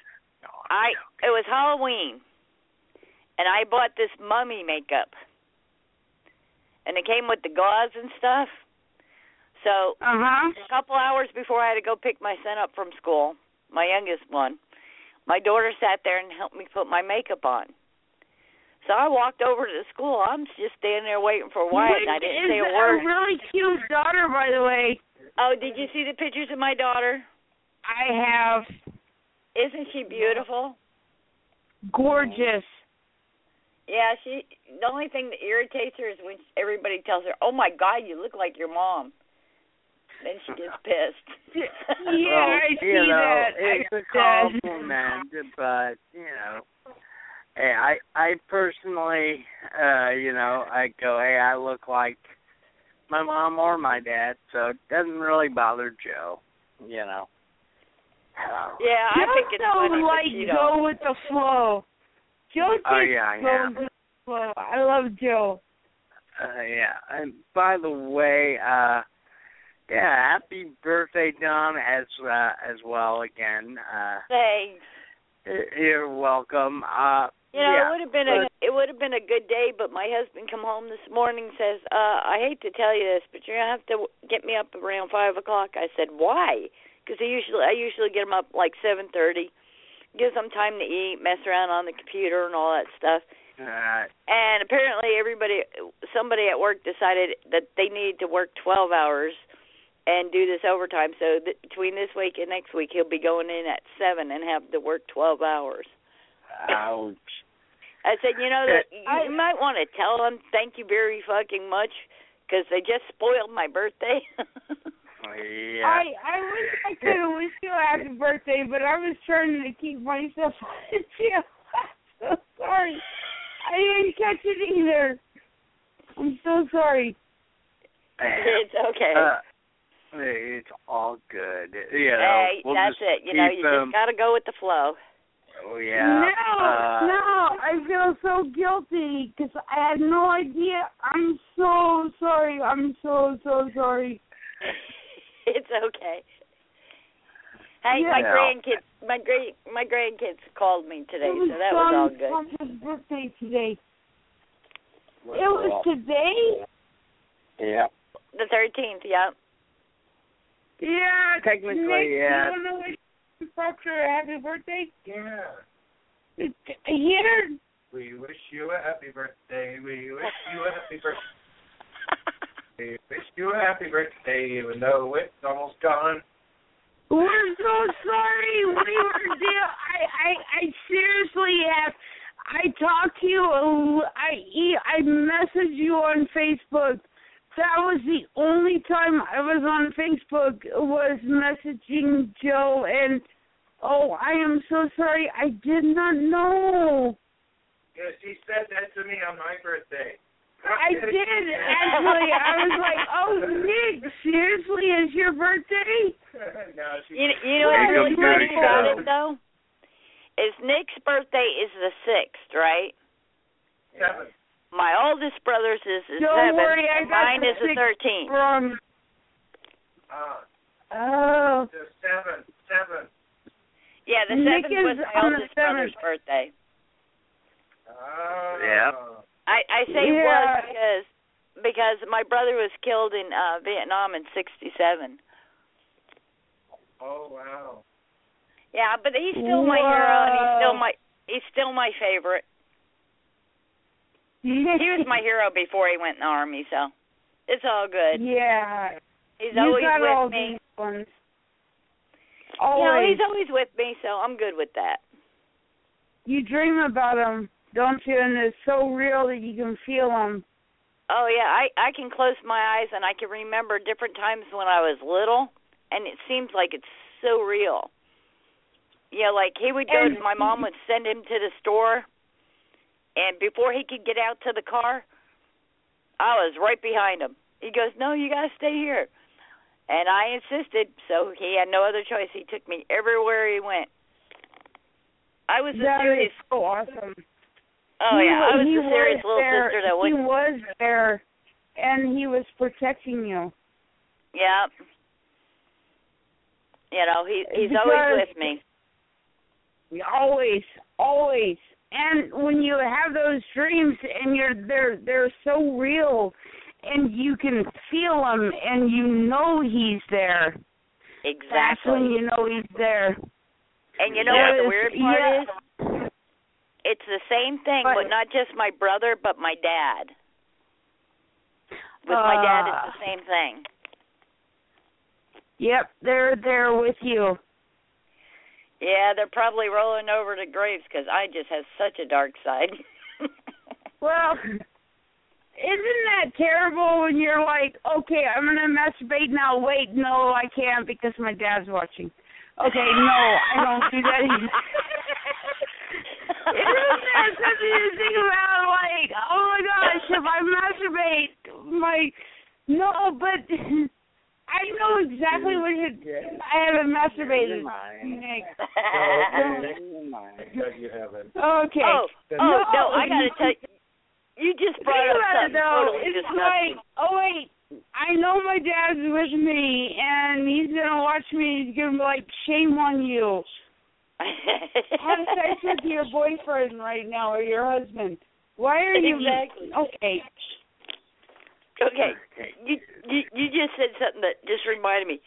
I it was Halloween and I bought this mummy makeup. And it came with the gauze and stuff. So uh-huh. a couple hours before I had to go pick my son up from school, my youngest one, my daughter sat there and helped me put my makeup on. So I walked over to the school. I'm just standing there waiting for Wyatt, and I didn't is say a a word. really cute daughter, by the way. Oh, did you see the pictures of my daughter? I have Isn't she beautiful? gorgeous. Yeah, she. The only thing that irritates her is when everybody tells her, "Oh my God, you look like your mom." Then she gets pissed. Yeah, well, I see you know, that. It's I a compliment, but you know, hey, I I personally, uh, you know, I go, hey, I look like my mom or my dad, so it doesn't really bother Joe, you know. Yeah, I think it's Joe funny, like but you go don't. with the flow. Joe Oh, yeah, goes yeah. with the flow. I love Joe. Uh, yeah. And by the way, uh yeah, happy birthday, Don, as uh, as well again. Uh Thanks. you're welcome. Uh You know, yeah, it would have been a it would have been a good day, but my husband come home this morning and says, "Uh, I hate to tell you this, but you're gonna have to get me up around five o'clock." I said, "Why?" Because I usually I usually get him up like seven thirty, gives him time to eat, mess around on the computer, and all that stuff. uh, And apparently, everybody, somebody at work decided that they need to work twelve hours and do this overtime. So th- between this week and next week, he'll be going in at seven and have to work twelve hours. Ouch. I said, you know, that you, I- might want to tell them thank you very fucking much because they just spoiled my birthday. Yeah. I I wish I could have wished you a happy birthday, but I was trying to keep myself on the. I'm so sorry. I didn't catch it either. I'm so sorry. it's okay. Uh, it's all good. You know, hey, we'll that's it. You know, you them- just got to go with the flow. Oh yeah. no, uh, no, I feel so guilty because I had no idea. I'm so sorry. I'm so so sorry. it's okay. Hey, my grandkids, my great, my grandkids called me today, it was so that was all Tom's good. Tom's birthday today. It was today. Yeah. The thirteenth, yeah. Yeah. Technically, Nick, yeah. Proctor a happy birthday? Yeah. Here. We wish you a happy birthday. We wish you a happy birthday. We wish you a happy birthday, even though it's almost gone. We're so sorry. We were deal. I I I seriously have. I talked to you. I, I messaged you on Facebook. That was the only time I was on Facebook was messaging Joe and oh I am so sorry. I did not know. Yeah, she said that to me on my birthday. I did actually. I was like, oh Nick, seriously, is your birthday? no, she You, you know what's Welcome really funny about show. it though? Is Nick's birthday is the sixth, right? seven. My oldest brother's is the Don't seventh, worry, I and got mine is the sixth thirteenth. From Uh, oh. the seven, seven. Yeah, the Nick seventh was my on the oldest brother's birthday. Oh. Yeah. I I say Yeah. was because because my brother was killed in uh Vietnam in '67. Oh wow. Yeah, but he's still my hero, and he's still my he's still my favorite. He was my hero before he went in the army, so it's all good. Yeah. He's you always got with all me. these ones. You know, Always. he's always with me, so I'm good with that. You dream about him, don't you? And it's so real that you can feel them. Oh yeah, I I can close my eyes and I can remember different times when I was little, and it seems like it's so real. Yeah, like he would go. And- my mom would send him to the store, and before he could get out to the car, I was right behind him. He goes, "No, you gotta stay here," and I insisted. So he had no other choice. He took me everywhere he went. I was a That serious. is so awesome. Oh he, yeah, I was he the serious was little there. sister that He was there, and he was protecting you. Yeah. You know, he he's Because- always with me. We always, always. And when you have those dreams and you're they're they're so real, and you can feel them, and you know he's there. That's when Exactly. you know he's there. And you know There what the weird part yeah. is? It's the same thing, But- but not just my brother, but my dad. With my dad, Ah. it's the same thing. Yep, they're there with you. Yeah, they're probably rolling over to graves because I just have such a dark side. Well, isn't that terrible when you're like, okay, I'm gonna masturbate now. Wait, no, I can't because my dad's watching. Okay, no, I don't do that either. Isn't that something to think about? Like, oh my gosh, if I masturbate, my no, but I know exactly what you. I haven't masturbated. Nick. Oh, because you haven't. Okay. Oh, oh no, I gotta tell you. You just brought Think up about it something though. totally It's disgusting. like, oh wait, I know my dad's with me, and he's gonna watch me. He's gonna be like, shame on you. Have sex with your boyfriend right now or your husband. Why are you? Exactly. Okay. Okay, you, you you just said something that just reminded me.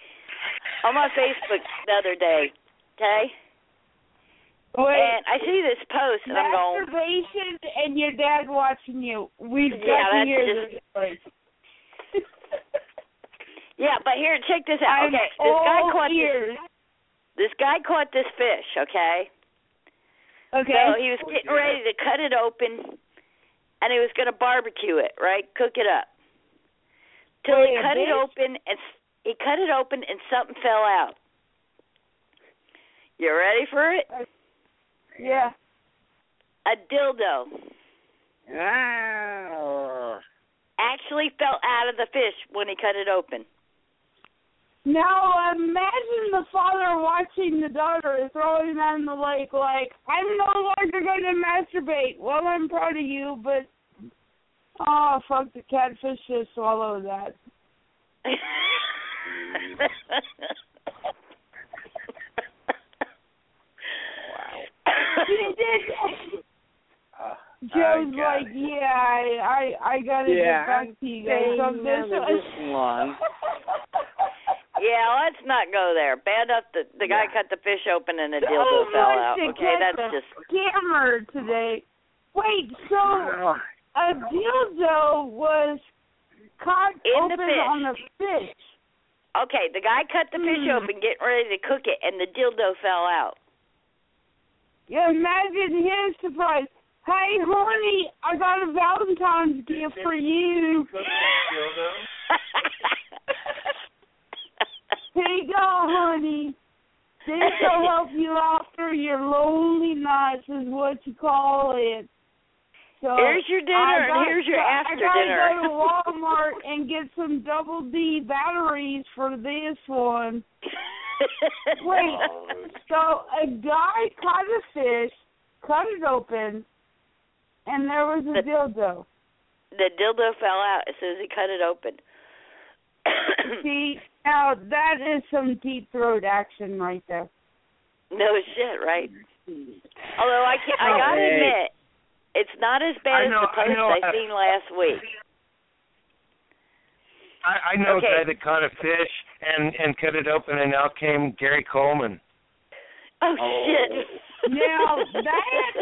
On my Facebook the other day, okay, Wait. and I see this post, and I'm going, Masturbation and your dad watching you. We've got Yeah, to that's hear just- this story. yeah, but here, check this out. I'm Okay, this guy all caught this, this guy caught this fish. Okay, Okay. so he was getting ready to cut it open, and he was going to barbecue it, right? Cook it up. Till he Wait, a cut it open, and he cut it open, and something fell out. You ready for it? yeah. A dildo Ah. actually fell out of the fish when he cut it open. Now imagine the father watching the daughter throwing that in the lake like, I'm no longer going to masturbate. Well, I'm proud of you, but oh, fuck the catfish just swallow that. He did. Joe's like, yeah, I, I, I gotta Yeah, get back to you guys on this this one. yeah, let's not go there. Bad enough that the guy cut the fish open and a dildo Oh, fell wants out. Okay, that's a just scammer today. Wait, so a dildo was caught In the open fish. on the fish. okay. The guy cut the fish Hmm. open, getting ready to cook it, and the dildo fell out. You imagine his surprise. Hey, honey, I got a Valentine's gift for you. Here you go, honey. This will help you out through your lonely nights, is what you call it. So Here's your dinner got- here's your after I gotta dinner. go to Walmart and get some double D batteries for this one. Wait, so a guy caught a fish, cut it open, and there was a The- dildo. the dildo fell out as soon as he cut it open. See, now that is some deep throat action right there. no shit, right? Although I can not I oh, gotta Hey. admit, it's not as bad I as know- the I post know, I uh, seen last week. I, I know Okay. a guy that caught a fish and and cut it open, and out came Gary Coleman. Oh, shit. Now that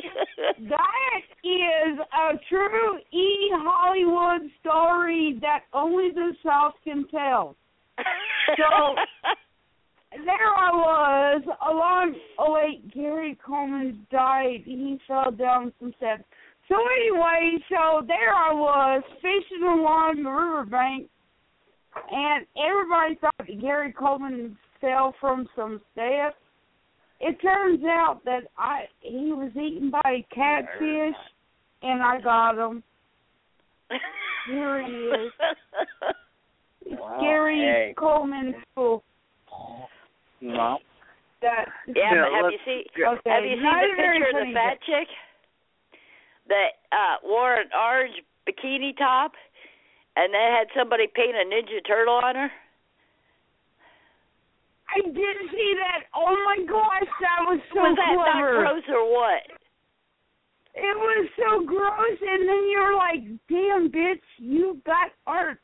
that is a true E Hollywood story that only the South can tell. So there I was along. Oh wait, Gary Coleman died. He fell down some steps. So anyway, so there I was fishing along the riverbank, and everybody thought that Gary Coleman fell from some steps. It turns out that I he was eaten by a catfish, and I got him. Here he is. Gary hey. Coleman school. No. That Yeah, Yeah, but have you seen okay. have you seen not the picture of the fat joke. chick that uh wore an orange bikini top and then had somebody paint a ninja turtle on her? I did see that. Oh my gosh, that was so was that not gross or what? It was so gross, and then you're like, "Damn, bitch, you got art."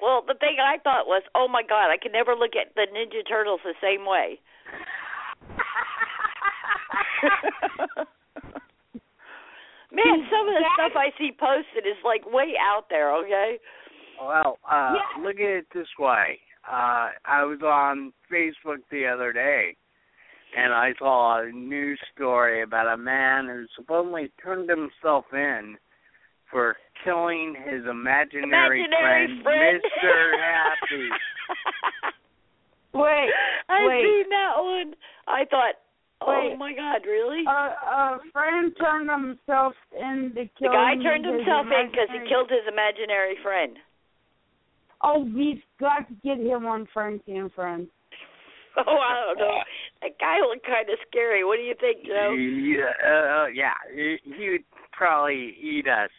Well, the thing I thought was, oh my god, I can never look at the Ninja Turtles the same way. Man, some of the stuff I see posted is like way out there. Okay. Well, uh, Yeah. look at it this way. Uh, I was on Facebook the other day, and I saw a news story about a man who supposedly turned himself in for killing his imaginary, Imaginary friend, friend. Mr. Happy. Wait, I've wait. seen that one. I thought, oh my God, really? A, a friend turned himself in to kill. the guy turned himself in because he killed his imaginary friend. Oh, we've got to get him on Frankie and Friends. Oh, I don't know. That guy looked kind of scary. What do you think, Joe? Yeah, uh, yeah, he, he would probably eat us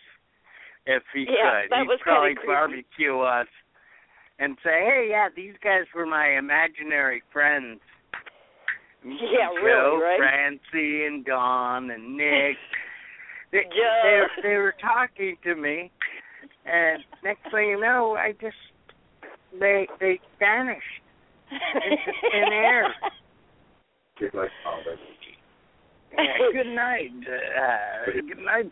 if he Yeah, could. that He'd was probably barbecue us and say, "Hey, yeah, these guys were my imaginary friends." Yeah, Joe, really, right? Francie, and Don, and Nick. They, Joe. they, they were talking to me, and next thing you know, I just they they vanished into thin air. Yeah, good night. Uh, good night.